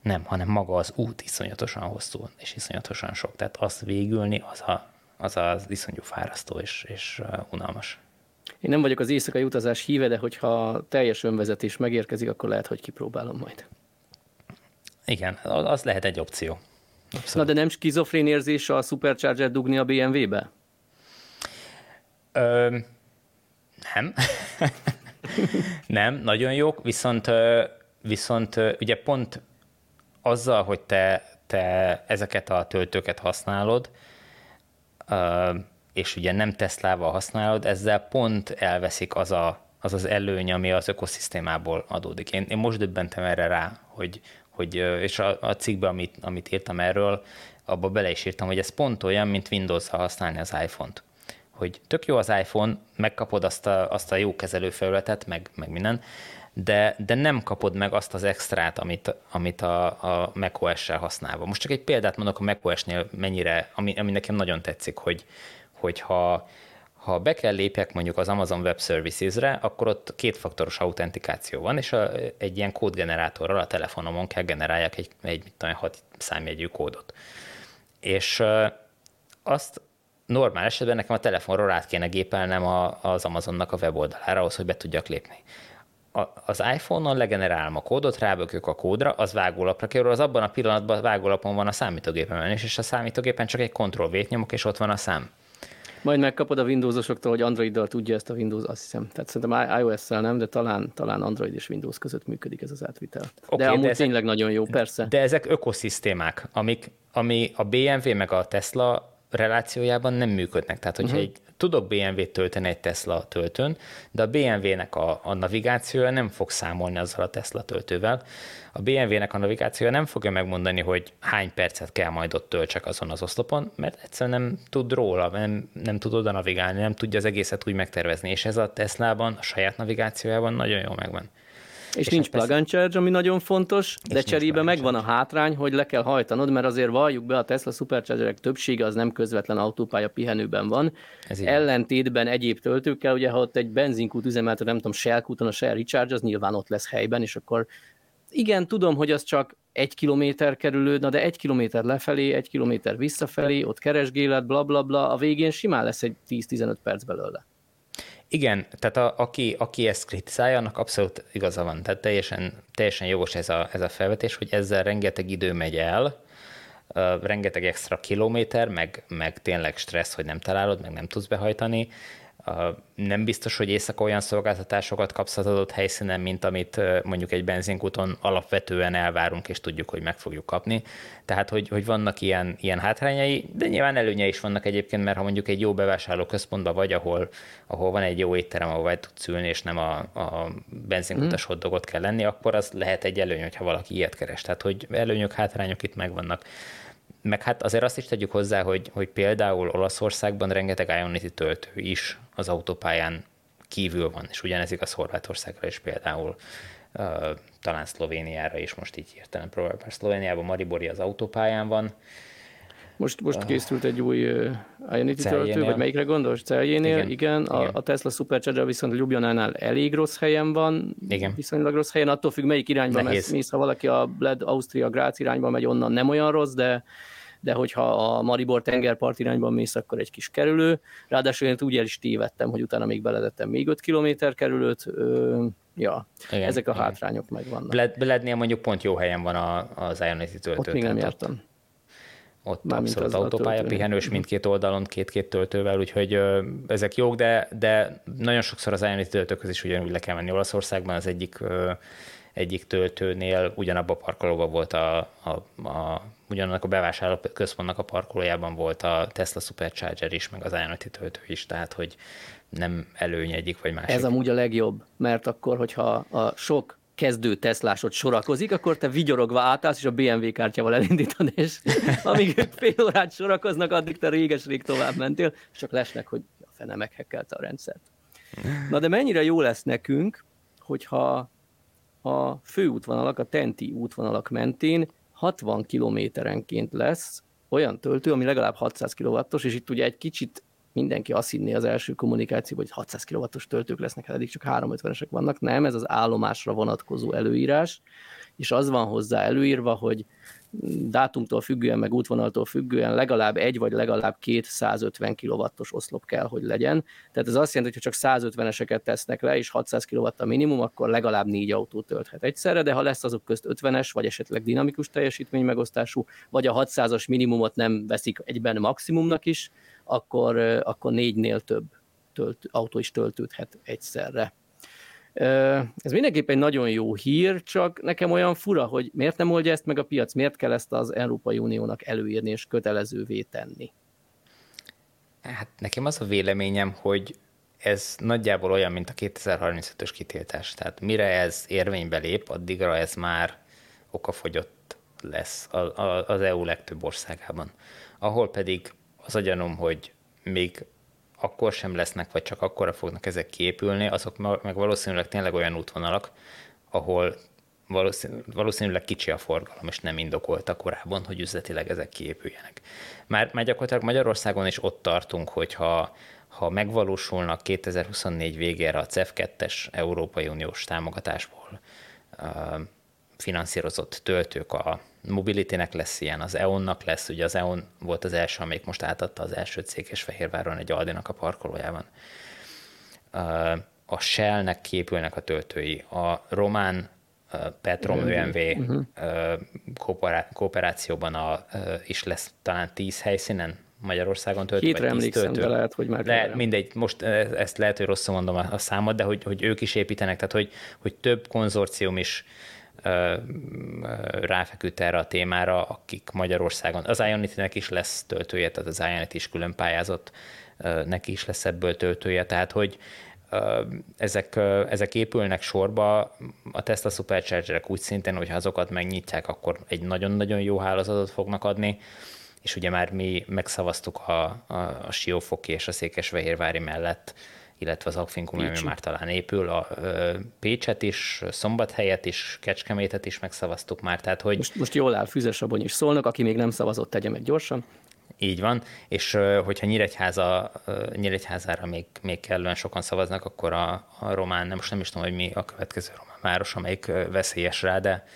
Nem, hanem maga az út iszonyatosan hosszú, és iszonyatosan sok. Tehát azt végülni, az a, az, az iszonyú fárasztó és, és unalmas. Én nem vagyok az éjszakai utazás híve, de hogyha teljes önvezetés megérkezik, akkor lehet, hogy kipróbálom majd. Igen, az lehet egy opció. Abszolút. Na de nem skizofrén érzés a Supercharger dugni a BMW-be? Ö, nem. nem, nagyon jók, viszont, viszont ugye pont azzal, hogy te, te ezeket a töltőket használod, és ugye nem Teslával használod, ezzel pont elveszik az a, az, az előny, ami az ökoszisztémából adódik. Én, én most döbbentem erre rá, hogy, hogy és a, a cikkben, amit, amit írtam erről, abba bele is írtam, hogy ez pont olyan, mint Windows-ra használni az iPhone-t hogy tök jó az iPhone, megkapod azt a, azt a jó kezelőfelületet, meg, meg minden, de, de nem kapod meg azt az extrát, amit, amit a, a macOS-sel használva. Most csak egy példát mondok a macOS-nél mennyire, ami, ami nekem nagyon tetszik, hogy, hogy ha, be kell lépjek mondjuk az Amazon Web Services-re, akkor ott kétfaktoros autentikáció van, és a, egy ilyen kódgenerátorral a telefonomon kell generáljak egy, egy mit tudom, hat számjegyű kódot. És azt normál esetben nekem a telefonról át kéne gépelnem a, az Amazonnak a weboldalára ahhoz, hogy be tudjak lépni. A, az iPhone-on legenerálom a kódot, rábökök a kódra, az vágólapra kerül, az abban a pillanatban vágólapon van a számítógépemen is, és a számítógépen csak egy Ctrl V-t nyomok, és ott van a szám. Majd megkapod a Windowsosoktól, hogy Androiddal tudja ezt a Windows, azt hiszem. Tehát szerintem iOS-szel nem, de talán, talán Android és Windows között működik ez az átvitel. Okay, de amúgy de ezek, tényleg nagyon jó, persze. De ezek ökoszisztémák, amik, ami a BMW meg a Tesla relációjában nem működnek. Tehát, hogyha uh-huh. egy tudok BMW-t tölteni egy Tesla töltőn, de a BMW-nek a, a navigációja nem fog számolni azzal a Tesla töltővel. A BMW-nek a navigációja nem fogja megmondani, hogy hány percet kell majd ott töltsek azon az oszlopon, mert egyszerűen nem tud róla, nem, nem tud oda navigálni, nem tudja az egészet úgy megtervezni, és ez a Teslában, a saját navigációjában nagyon jól megvan. És, és nincs plug and charge, ami nagyon fontos, de cserébe megvan a hátrány, hogy le kell hajtanod, mert azért valljuk be, a Tesla superchargerek többsége az nem közvetlen autópálya pihenőben van. Ez Ellentétben egyéb töltőkkel, ugye ha ott egy benzinkút üzemeltető, nem tudom, Shell kúton a Shell Recharge, az nyilván ott lesz helyben, és akkor igen, tudom, hogy az csak egy kilométer kerülő, na de egy kilométer lefelé, egy kilométer visszafelé, ott keresgélet, bla bla bla, a végén simán lesz egy 10-15 perc belőle. Igen, tehát a, aki, aki ezt kritizálja, annak abszolút igaza van. Tehát teljesen, teljesen jogos ez a, ez a felvetés, hogy ezzel rengeteg idő megy el, rengeteg extra kilométer, meg, meg tényleg stressz, hogy nem találod, meg nem tudsz behajtani, nem biztos, hogy éjszaka olyan szolgáltatásokat kapsz az adott helyszínen, mint amit mondjuk egy benzinkúton alapvetően elvárunk, és tudjuk, hogy meg fogjuk kapni. Tehát, hogy, hogy vannak ilyen, ilyen hátrányai, de nyilván előnye is vannak egyébként, mert ha mondjuk egy jó bevásárló központban vagy, ahol, ahol van egy jó étterem, ahol vagy tudsz ülni, és nem a, a benzinkutas mm. hotdogot kell lenni, akkor az lehet egy előny, hogyha valaki ilyet keres. Tehát, hogy előnyök, hátrányok itt megvannak meg hát azért azt is tegyük hozzá, hogy, hogy például Olaszországban rengeteg Ionity töltő is az autópályán kívül van, és ugyanez igaz Horvátországra is például, uh, talán Szlovéniára is, most így hirtelen próbálom, mert Szlovéniában Maribori az autópályán van, most, most készült egy új Ionity töltő, vagy melyikre gondolsz? Celjénél, igen. igen. A, igen. a Tesla Supercharger viszont Ljubljanánál elég rossz helyen van, igen. viszonylag rossz helyen, attól függ, melyik irányba Nehéz. mész. Ha valaki a Bled Austria Grácz irányba megy, onnan nem olyan rossz, de de hogyha a Maribor tengerpart irányban mész, akkor egy kis kerülő. Ráadásul én úgy el is tévedtem, hogy utána még beledettem még 5 kilométer kerülőt. Ja, igen, ezek a igen. hátrányok megvannak. Bled, Blednél mondjuk pont jó helyen van a, az Ionity töltő. Ott még nem jártam. Ott Már abszolút autópálya pihenős mindkét oldalon, két-két töltővel, úgyhogy ö, ezek jók, de, de nagyon sokszor az Ionity töltőköz is ugyanúgy le kell menni Olaszországban, az egyik ö, egyik töltőnél ugyanabban a parkolóban volt a, a, a ugyanannak a bevásárló központnak a parkolójában volt a Tesla Supercharger is, meg az Ionity töltő is, tehát hogy nem előny egyik vagy másik. Ez amúgy a legjobb, mert akkor, hogyha a sok kezdő Teslásod sorakozik, akkor te vigyorogva átállsz, és a BMW kártyával elindítod, és amíg ők fél órát sorakoznak, addig te réges-rég tovább mentél, és csak lesnek, hogy a fene meghekkelte a rendszert. Na de mennyire jó lesz nekünk, hogyha a főútvonalak, a Tenti útvonalak mentén 60 kilométerenként lesz olyan töltő, ami legalább 600 kW-os, és itt ugye egy kicsit mindenki azt hinné az első kommunikáció, hogy 600 kW-os töltők lesznek, hát eddig csak 350-esek vannak. Nem, ez az állomásra vonatkozó előírás, és az van hozzá előírva, hogy dátumtól függően, meg útvonaltól függően legalább egy vagy legalább két 150 kW-os oszlop kell, hogy legyen. Tehát ez azt jelenti, hogy ha csak 150-eseket tesznek le, és 600 kW a minimum, akkor legalább négy autó tölthet egyszerre, de ha lesz azok közt 50-es, vagy esetleg dinamikus teljesítmény megosztású, vagy a 600-as minimumot nem veszik egyben maximumnak is, akkor, akkor négynél több tölt, autó is töltődhet egyszerre. Ez mindenképp egy nagyon jó hír, csak nekem olyan fura, hogy miért nem oldja ezt meg a piac, miért kell ezt az Európai Uniónak előírni és kötelezővé tenni? Hát nekem az a véleményem, hogy ez nagyjából olyan, mint a 2035-ös kitiltás. Tehát mire ez érvénybe lép, addigra ez már okafogyott lesz az EU legtöbb országában. Ahol pedig az a gyanúm, hogy még akkor sem lesznek, vagy csak akkora fognak ezek kiépülni, azok meg valószínűleg tényleg olyan útvonalak, ahol valószínűleg kicsi a forgalom, és nem indokolta korábban, hogy üzletileg ezek kiépüljenek. Már, már gyakorlatilag Magyarországon is ott tartunk, hogyha ha megvalósulnak 2024 végére a CEF2-es Európai Uniós támogatásból finanszírozott töltők a Mobility-nek lesz ilyen, az EON-nak lesz, ugye az EON volt az első, amelyik most átadta az első cég és Fehérváron egy Aldinak a parkolójában. A Shell-nek képülnek a töltői, a román Petrom ÖMV uh-huh. kooperációban a, is lesz talán 10 helyszínen Magyarországon töltő, Hétre vagy 10 töltő. de lehet, hogy már Le, mindegy, most ezt lehet, hogy rosszul mondom a, a számot, de hogy, hogy ők is építenek, tehát hogy, hogy több konzorcium is ráfeküdt erre a témára, akik Magyarországon, az Ionity-nek is lesz töltője, tehát az Ionity is külön pályázott neki is lesz ebből töltője, tehát hogy ezek, ezek épülnek sorba, a Tesla Superchargerek úgy szintén, hogyha azokat megnyitják, akkor egy nagyon-nagyon jó hálózatot fognak adni, és ugye már mi megszavaztuk a, a, a Siófoki és a Székesfehérvári mellett, illetve az Agfinkum, ami már talán épül, a Pécset is, Szombathelyet is, Kecskemétet is megszavaztuk már, tehát hogy... Most, most jól áll Füzesabony is szólnak, aki még nem szavazott, tegye meg gyorsan. Így van, és hogyha Nyíregyháza, Nyíregyházára még, még kellően sokan szavaznak, akkor a, a román, nem most nem is tudom, hogy mi a következő román város, amelyik veszélyes rá, de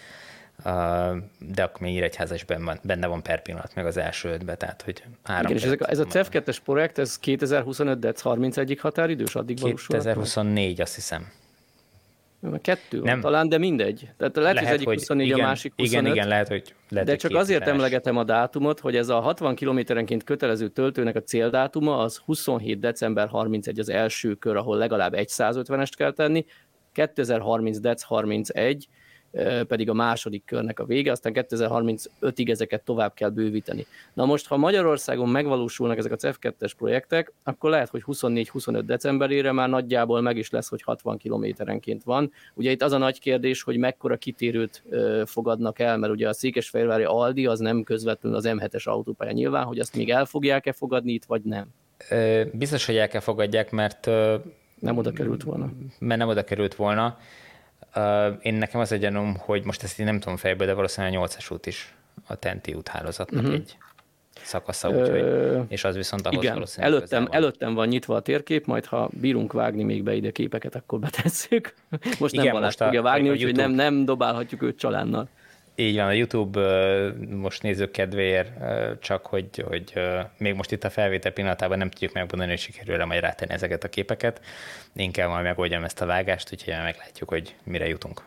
de akkor még Nyíregyháza is benne van, per pillanat, meg az első ötbe, tehát hogy három. Igen, és ezek, ez a CEF2-es projekt, ez 2025 dec 31 határidős, addig 2024, azt hiszem. Kettő nem. talán, de mindegy. Tehát lehet, lehet az egyik 24, igen, a másik 25. Igen, igen, lehet, hogy lehet, De csak azért emlegetem a dátumot, hogy ez a 60 kilométerenként kötelező töltőnek a céldátuma az 27 december 31 az első kör, ahol legalább egy 150-est kell tenni, 2030 dec 31, pedig a második körnek a vége, aztán 2035-ig ezeket tovább kell bővíteni. Na most, ha Magyarországon megvalósulnak ezek a CEF2-es projektek, akkor lehet, hogy 24-25 decemberére már nagyjából meg is lesz, hogy 60 kilométerenként van. Ugye itt az a nagy kérdés, hogy mekkora kitérőt fogadnak el, mert ugye a Székesfehérvári Aldi az nem közvetlenül az M7-es autópálya nyilván, hogy azt még el fogják-e fogadni itt, vagy nem? Biztos, hogy el kell fogadják, mert nem oda került volna. Mert nem oda került volna. Én nekem az egy hogy most ezt én nem tudom fejből, de valószínűleg a 8-as út is a Tenti úthálózatnak uh-huh. egy szakasza, úgyhogy, és az viszont ahhoz Igen, előttem, van. előttem van nyitva a térkép, majd ha bírunk vágni még be ide képeket, akkor betesszük. Most Igen, nem Balázs fogja vágni, úgyhogy nem, nem dobálhatjuk őt csalánnal. Így van, a YouTube most nézők kedvéért csak, hogy, hogy még most itt a felvétel pillanatában nem tudjuk megmondani, hogy sikerül-e majd rátenni ezeket a képeket. Kell majd megoldjam ezt a vágást, úgyhogy meglátjuk, hogy mire jutunk.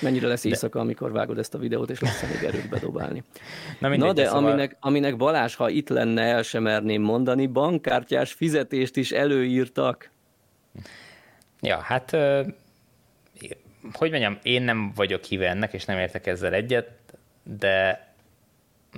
Mennyire lesz éjszaka, de... amikor vágod ezt a videót, és lesz még erőt bedobálni. Na, mindegy, Na de szóval... aminek, aminek Balázs, ha itt lenne, el sem merném mondani, bankkártyás fizetést is előírtak. Ja, hát hogy mondjam, én nem vagyok híve ennek, és nem értek ezzel egyet, de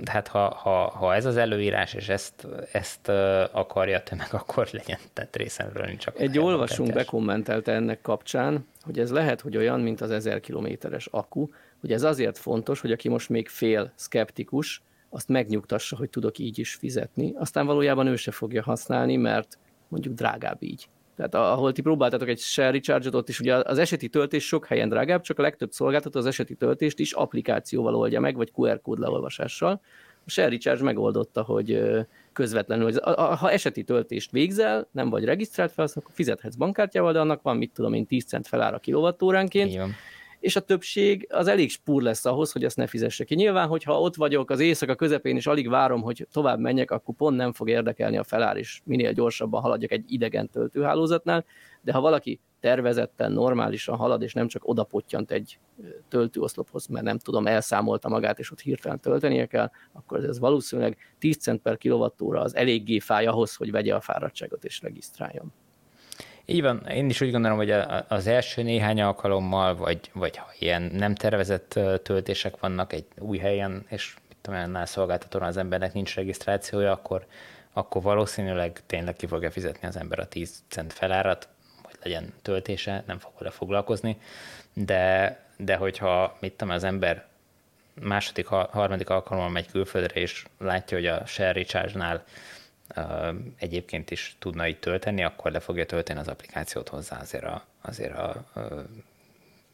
de hát ha, ha, ha ez az előírás, és ezt, ezt akarja a tömeg, akkor legyen, tehát részemről nincs csak. Egy olvasunk bekommentelte ennek kapcsán, hogy ez lehet, hogy olyan, mint az 1000 kilométeres akku, hogy ez azért fontos, hogy aki most még fél szkeptikus, azt megnyugtassa, hogy tudok így is fizetni. Aztán valójában ő se fogja használni, mert mondjuk drágább így. Tehát ahol ti próbáltatok egy share recharge ott is ugye az eseti töltés sok helyen drágább, csak a legtöbb szolgáltató az eseti töltést is applikációval oldja meg, vagy QR kód leolvasással. A share recharge megoldotta, hogy közvetlenül, hogy ha eseti töltést végzel, nem vagy regisztrált fel, akkor fizethetsz bankkártyával, de annak van, mit tudom én, 10 cent felára kilovattóránként. Igen és a többség az elég spúr lesz ahhoz, hogy ezt ne fizesse ki. Nyilván, hogyha ott vagyok az éjszaka közepén, és alig várom, hogy tovább menjek, akkor pont nem fog érdekelni a felár, és minél gyorsabban haladjak egy idegen töltőhálózatnál, de ha valaki tervezetten, normálisan halad, és nem csak oda pottyant egy töltőoszlophoz, mert nem tudom, elszámolta magát, és ott hirtelen töltenie kell, akkor ez valószínűleg 10 cent per kilovattóra az eléggé fáj ahhoz, hogy vegye a fáradtságot és regisztráljon. Így van, én is úgy gondolom, hogy az első néhány alkalommal, vagy, vagy ha ilyen nem tervezett töltések vannak egy új helyen, és mit tudom, annál szolgáltatóan az embernek nincs regisztrációja, akkor, akkor valószínűleg tényleg ki fogja fizetni az ember a 10 cent felárat, hogy legyen töltése, nem fog vele foglalkozni, de, de hogyha mit tudom, az ember második, harmadik alkalommal megy külföldre, és látja, hogy a Share Recharge-nál egyébként is tudna itt tölteni, akkor le fogja tölteni az applikációt hozzá azért a, azért a,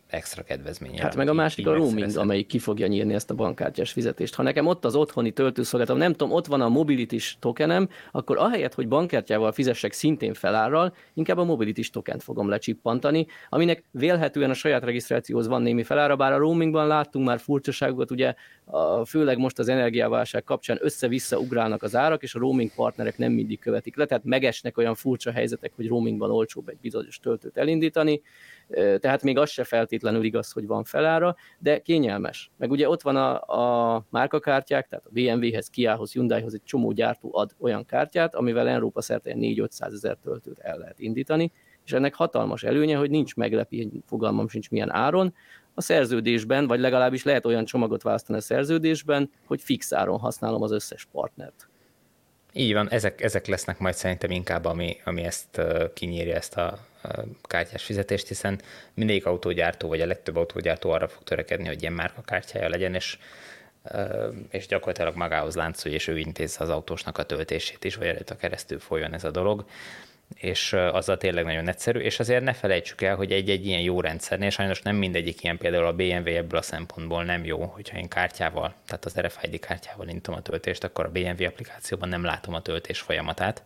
extra kedvezménye. Hát meg a másik a roaming, amelyik ki fogja nyírni ezt a bankkártyás fizetést. Ha nekem ott az otthoni töltőszolgáltatom, nem tudom, ott van a mobilitis tokenem, akkor ahelyett, hogy bankkártyával fizessek szintén felárral, inkább a mobilitis tokent fogom lecsippantani, aminek vélhetően a saját regisztrációhoz van némi felára, bár a roamingban láttunk már furcsaságokat, ugye a, főleg most az energiáválság kapcsán össze-vissza ugrálnak az árak, és a roaming partnerek nem mindig követik le, tehát megesnek olyan furcsa helyzetek, hogy roamingban olcsóbb egy bizonyos töltőt elindítani, tehát még az se feltétlenül igaz, hogy van felára, de kényelmes. Meg ugye ott van a, a márkakártyák, tehát a BMW-hez, Kia-hoz, Hyundai-hoz egy csomó gyártó ad olyan kártyát, amivel Európa szerte 4-500 ezer töltőt el lehet indítani, és ennek hatalmas előnye, hogy nincs meglepi, fogalmam sincs milyen áron, a szerződésben, vagy legalábbis lehet olyan csomagot választani a szerződésben, hogy fix áron használom az összes partnert. Így van, ezek, ezek lesznek majd szerintem inkább, ami, ami ezt kinyírja ezt a kártyás fizetést, hiszen mindegyik autógyártó, vagy a legtöbb autógyártó arra fog törekedni, hogy ilyen márka kártyája legyen, és és gyakorlatilag magához láncolja, és ő intézze az autósnak a töltését is, vagy előtt a keresztül folyjon ez a dolog és azzal tényleg nagyon egyszerű, és azért ne felejtsük el, hogy egy-egy ilyen jó rendszernél sajnos nem mindegyik ilyen, például a BMW ebből a szempontból nem jó, hogyha én kártyával, tehát az RFID kártyával intom a töltést, akkor a BMW applikációban nem látom a töltés folyamatát,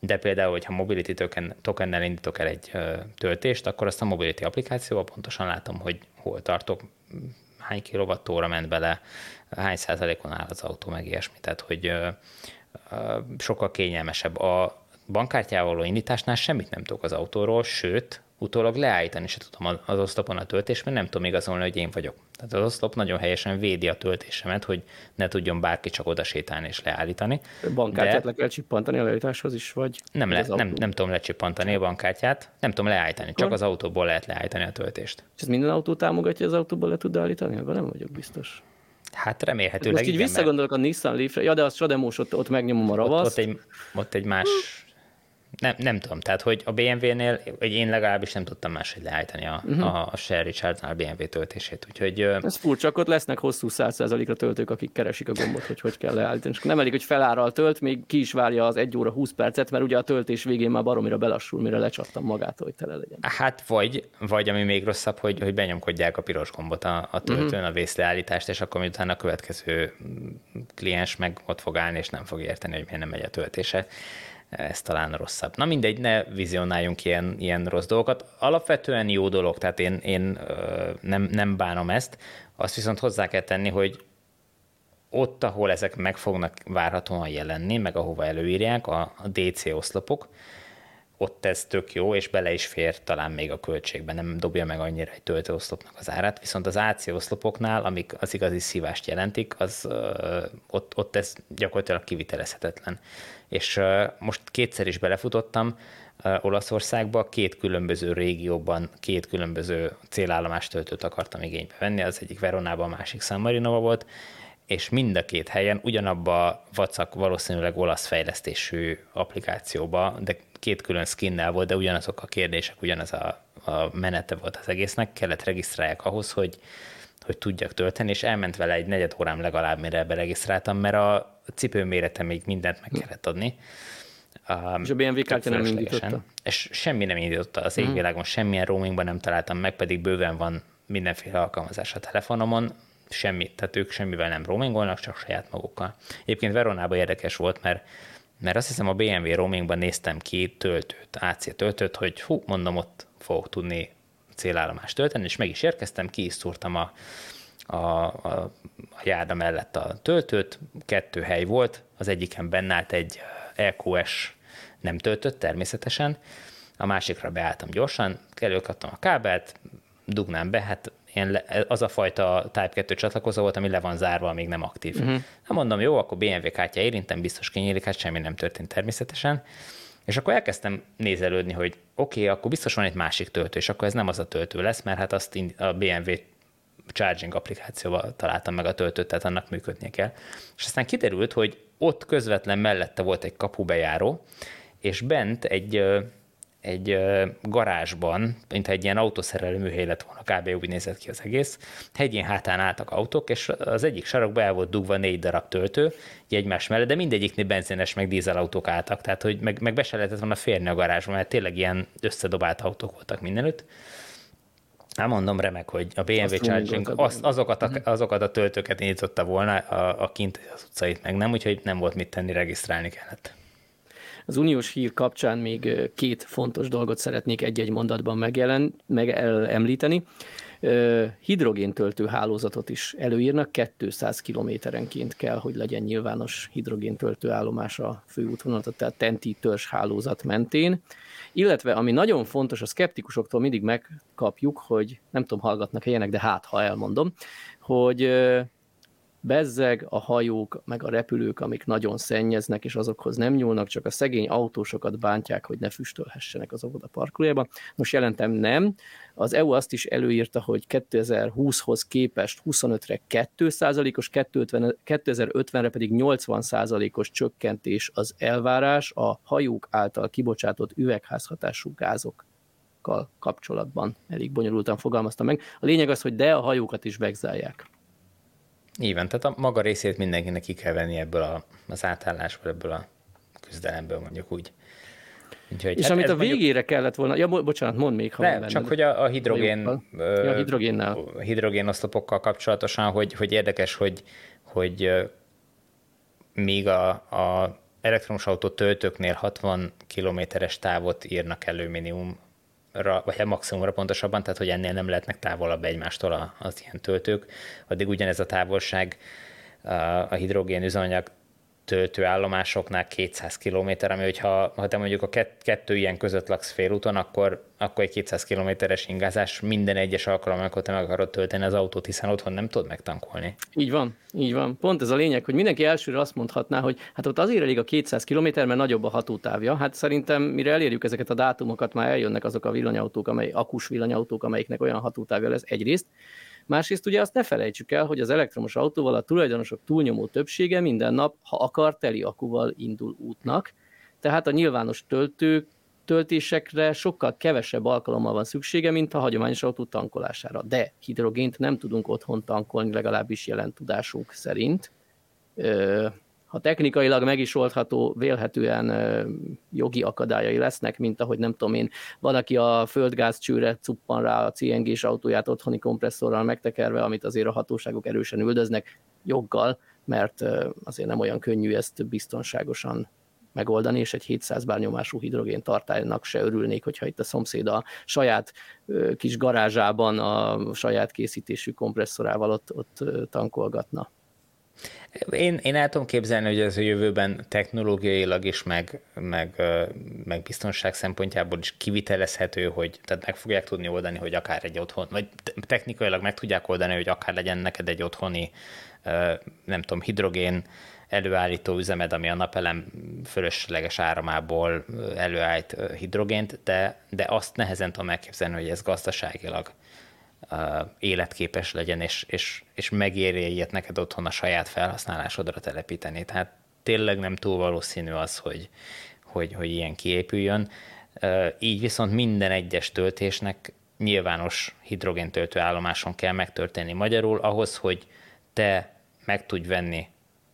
de például, hogyha Mobility token, tokennel indítok el egy töltést, akkor azt a Mobility applikációban pontosan látom, hogy hol tartok, hány kilovattóra ment bele, hány százalékon áll az autó, meg ilyesmi. Tehát, hogy sokkal kényelmesebb. A bankkártyával való indításnál semmit nem tudok az autóról, sőt, utólag leállítani se tudom az oszlopon a töltést, mert nem tudom igazolni, hogy én vagyok. Tehát az oszlop nagyon helyesen védi a töltésemet, hogy ne tudjon bárki csak oda sétálni és leállítani. Bankkártyát de... le kell csippantani a leállításhoz is, vagy? Nem, le, nem, nem tudom lecsippantani a bankkártyát, nem tudom leállítani, Akkor? csak az autóból lehet leállítani a töltést. És ez minden autó támogatja, az autóból le tud állítani? Ebben nem vagyok biztos. Hát remélhetőleg Most így igen, visszagondolok mert... a Nissan Leaf-re, ja, de az Sademos ott, ott megnyomom a ravaszt. Ott, ott, egy, ott egy más nem, nem tudom, tehát hogy a BMW-nél, vagy én legalábbis nem tudtam máshogy leállítani a, uh-huh. a, a Share Recharge-nál a BMW töltését, úgyhogy... Ez furcsa, akkor lesznek hosszú 100%-ra töltők, akik keresik a gombot, hogy hogy kell leállítani. És nem elég, hogy feláral tölt, még ki is várja az 1 óra 20 percet, mert ugye a töltés végén már baromira belassul, mire lecsaptam magától, hogy tele legyen. Hát vagy, vagy ami még rosszabb, hogy, hogy benyomkodják a piros gombot a, a töltőn, uh-huh. a vészleállítást, és akkor miután a következő kliens meg ott fog állni, és nem fog érteni, hogy miért nem megy a töltése ez talán rosszabb. Na mindegy, ne vizionáljunk ilyen, ilyen rossz dolgokat. Alapvetően jó dolog, tehát én, én nem, nem bánom ezt. Azt viszont hozzá kell tenni, hogy ott, ahol ezek meg fognak várhatóan jelenni, meg ahova előírják, a, DC oszlopok, ott ez tök jó, és bele is fér talán még a költségbe, nem dobja meg annyira egy töltőoszlopnak az árát, viszont az AC oszlopoknál, amik az igazi szívást jelentik, az ott, ott ez gyakorlatilag kivitelezhetetlen. És most kétszer is belefutottam Olaszországba, két különböző régióban két különböző célállomást töltőt akartam igénybe venni, az egyik Veronában, a másik San Marinova volt, és mind a két helyen ugyanabba a vacak valószínűleg olasz fejlesztésű applikációba, de két külön skinnel volt, de ugyanazok a kérdések, ugyanaz a, a menete volt az egésznek, kellett regisztrálják ahhoz, hogy, hogy tudjak tölteni, és elment vele egy negyed órám legalább, mire beregisztráltam, mert a cipő mérete még mindent meg kellett adni. Um, és a BMW kártya nem indította? És semmi nem indította az mhm. égvilágon, semmilyen roamingban nem találtam meg, pedig bőven van mindenféle alkalmazás a telefonomon, semmi, tehát ők semmivel nem roamingolnak, csak saját magukkal. Egyébként Veronában érdekes volt, mert mert azt hiszem a BMW roamingban néztem ki töltőt, AC töltőt, hogy hú, mondom, ott fogok tudni célállomást tölteni, és meg is érkeztem, ki is szúrtam a, a, a, a járda mellett a töltőt, kettő hely volt, az egyiken benne állt egy EQS nem töltött természetesen, a másikra beálltam gyorsan, előkaptam a kábelt, dugnám be, hát ilyen az a fajta Type 2 csatlakozó volt, ami le van zárva, még nem aktív. Uh-huh. Na mondom, jó, akkor BMW kártya érintem, biztos kinyílik, hát semmi nem történt természetesen. És akkor elkezdtem nézelődni, hogy oké, okay, akkor biztos van egy másik töltő, és akkor ez nem az a töltő lesz, mert hát azt a BMW charging applikációval találtam meg a töltőt, tehát annak működnie kell. És aztán kiderült, hogy ott közvetlen mellette volt egy kapubejáró, és bent egy egy garázsban, mint egy ilyen autószerelő műhely lett volna, kb. úgy nézett ki az egész. Hegyén hátán álltak autók, és az egyik sarokba el volt dugva négy darab töltő, egymás mellett, de mindegyiknél benzines meg dízelautók álltak, tehát hogy meg, meg be se lehetett volna férni a garázsba, mert tényleg ilyen összedobált autók voltak mindenütt. Hát mondom, remek, hogy a BMW azt Charging az, azokat, a, mhm. azokat a töltőket indította volna, a, a kint az utcait meg nem, úgyhogy nem volt mit tenni, regisztrálni kellett. Az uniós hír kapcsán még két fontos dolgot szeretnék egy-egy mondatban megjelen, meg említeni. Hidrogéntöltő hálózatot is előírnak, 200 kilométerenként kell, hogy legyen nyilvános hidrogéntöltő állomás a főútvonalon, tehát TENTI törzs hálózat mentén. Illetve, ami nagyon fontos, a szkeptikusoktól mindig megkapjuk, hogy nem tudom, hallgatnak ilyenek, de hát, ha elmondom, hogy bezzeg a hajók, meg a repülők, amik nagyon szennyeznek, és azokhoz nem nyúlnak, csak a szegény autósokat bántják, hogy ne füstölhessenek az óvoda parkolójába. Most jelentem nem. Az EU azt is előírta, hogy 2020-hoz képest 25-re 2%-os, 2050-re pedig 80%-os csökkentés az elvárás a hajók által kibocsátott üvegházhatású gázokkal kapcsolatban. Elég bonyolultan fogalmazta meg. A lényeg az, hogy de a hajókat is vegzálják. Igen, tehát a maga részét mindenkinek ki kell venni ebből a, az átállásból, ebből a küzdelemből mondjuk úgy. Úgyhogy, és hát amit a végére mondjuk... kellett volna, ja, bocsánat, mondd még, ha Nem, csak hogy a, a hidrogén, a, a hidrogénnel. A hidrogén oszlopokkal kapcsolatosan, hogy, hogy érdekes, hogy, hogy még a, a elektromos autó töltőknél 60 kilométeres távot írnak elő minimum vagy hát maximumra pontosabban, tehát hogy ennél nem lehetnek távolabb egymástól az ilyen töltők, addig ugyanez a távolság a hidrogén üzemanyag töltőállomásoknál 200 km, ami hogyha ha te mondjuk a kettő ilyen között laksz félúton, akkor, akkor egy 200 kilométeres ingázás minden egyes alkalommal, amikor te meg akarod tölteni az autót, hiszen otthon nem tudod megtankolni. Így van, így van. Pont ez a lényeg, hogy mindenki elsőre azt mondhatná, hogy hát ott azért elég a 200 km, mert nagyobb a hatótávja. Hát szerintem mire elérjük ezeket a dátumokat, már eljönnek azok a villanyautók, amely akus villanyautók, amelyiknek olyan hatótávja lesz egyrészt. Másrészt ugye azt ne felejtsük el, hogy az elektromos autóval a tulajdonosok túlnyomó többsége minden nap, ha akar, teli akuval indul útnak, tehát a nyilvános töltők töltésekre sokkal kevesebb alkalommal van szüksége, mint a hagyományos autó tankolására. De hidrogént nem tudunk otthon tankolni, legalábbis jelen tudásunk szerint ha technikailag meg is oldható, vélhetően jogi akadályai lesznek, mint ahogy nem tudom én, van, aki a földgázcsőre cuppan rá a CNG-s autóját otthoni kompresszorral megtekerve, amit azért a hatóságok erősen üldöznek joggal, mert azért nem olyan könnyű ezt biztonságosan megoldani, és egy 700 bár nyomású hidrogén tartálynak se örülnék, hogyha itt a szomszéd a saját kis garázsában a saját készítésű kompresszorával ott, ott tankolgatna. Én, én el tudom képzelni, hogy ez a jövőben technológiailag is, meg, meg, meg biztonság szempontjából is kivitelezhető, hogy tehát meg fogják tudni oldani, hogy akár egy otthon, vagy technikailag meg tudják oldani, hogy akár legyen neked egy otthoni, nem tudom, hidrogén előállító üzemed, ami a napelem fölösleges áramából előállít hidrogént, de, de azt nehezen tudom elképzelni, hogy ez gazdaságilag életképes legyen, és, és, és megérje ilyet neked otthon a saját felhasználásodra telepíteni. Tehát tényleg nem túl valószínű az, hogy, hogy, hogy ilyen kiépüljön. Így viszont minden egyes töltésnek nyilvános hidrogéntöltő állomáson kell megtörténni magyarul, ahhoz, hogy te meg tudj venni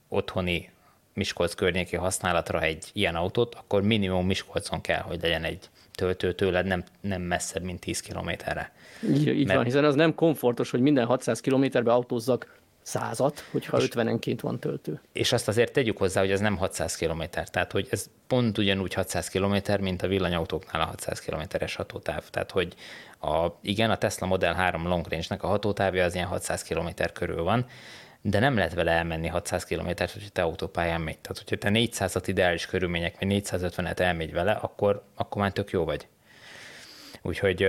otthoni Miskolc környéki használatra egy ilyen autót, akkor minimum Miskolcon kell, hogy legyen egy töltő tőled, nem, nem messzebb, mint 10 kilométerre. Így, így Mert... van, hiszen az nem komfortos, hogy minden 600 kilométerbe autózzak százat, hogyha és, 50-enként van töltő. És azt azért tegyük hozzá, hogy ez nem 600 km, tehát hogy ez pont ugyanúgy 600 km, mint a villanyautóknál a 600 km-es hatótáv. Tehát, hogy a, igen, a Tesla Model 3 long range-nek a hatótávja az ilyen 600 km körül van, de nem lehet vele elmenni 600 km-t, hogyha te autópályán megy. Tehát, hogyha te 400-at ideális körülmények, vagy 450-et elmegy vele, akkor, akkor már tök jó vagy. Úgyhogy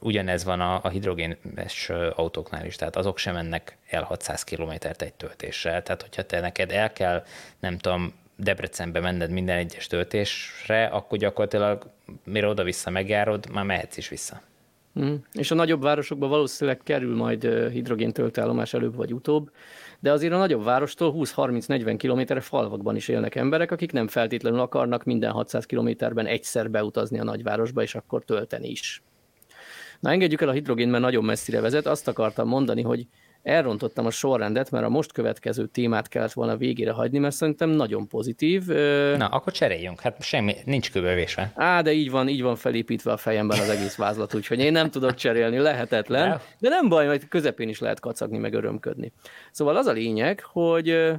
ugyanez van a, hidrogénes autóknál is, tehát azok sem mennek el 600 kilométert egy töltéssel. Tehát, hogyha te neked el kell, nem tudom, Debrecenbe menned minden egyes töltésre, akkor gyakorlatilag mire oda-vissza megjárod, már mehetsz is vissza. Mm. És a nagyobb városokban valószínűleg kerül majd hidrogén töltőállomás előbb vagy utóbb, de azért a nagyobb várostól 20-30-40 kilométerre falvakban is élnek emberek, akik nem feltétlenül akarnak minden 600 kilométerben egyszer beutazni a nagyvárosba, és akkor tölteni is. Na engedjük el a hidrogén, mert nagyon messzire vezet. Azt akartam mondani, hogy elrontottam a sorrendet, mert a most következő témát kellett volna végére hagyni, mert szerintem nagyon pozitív. Na, akkor cseréljünk, hát semmi, nincs kövevésve. Á, de így van, így van felépítve a fejemben az egész vázlat, úgyhogy én nem tudok cserélni, lehetetlen, de nem baj, mert közepén is lehet kacagni, meg örömködni. Szóval az a lényeg, hogy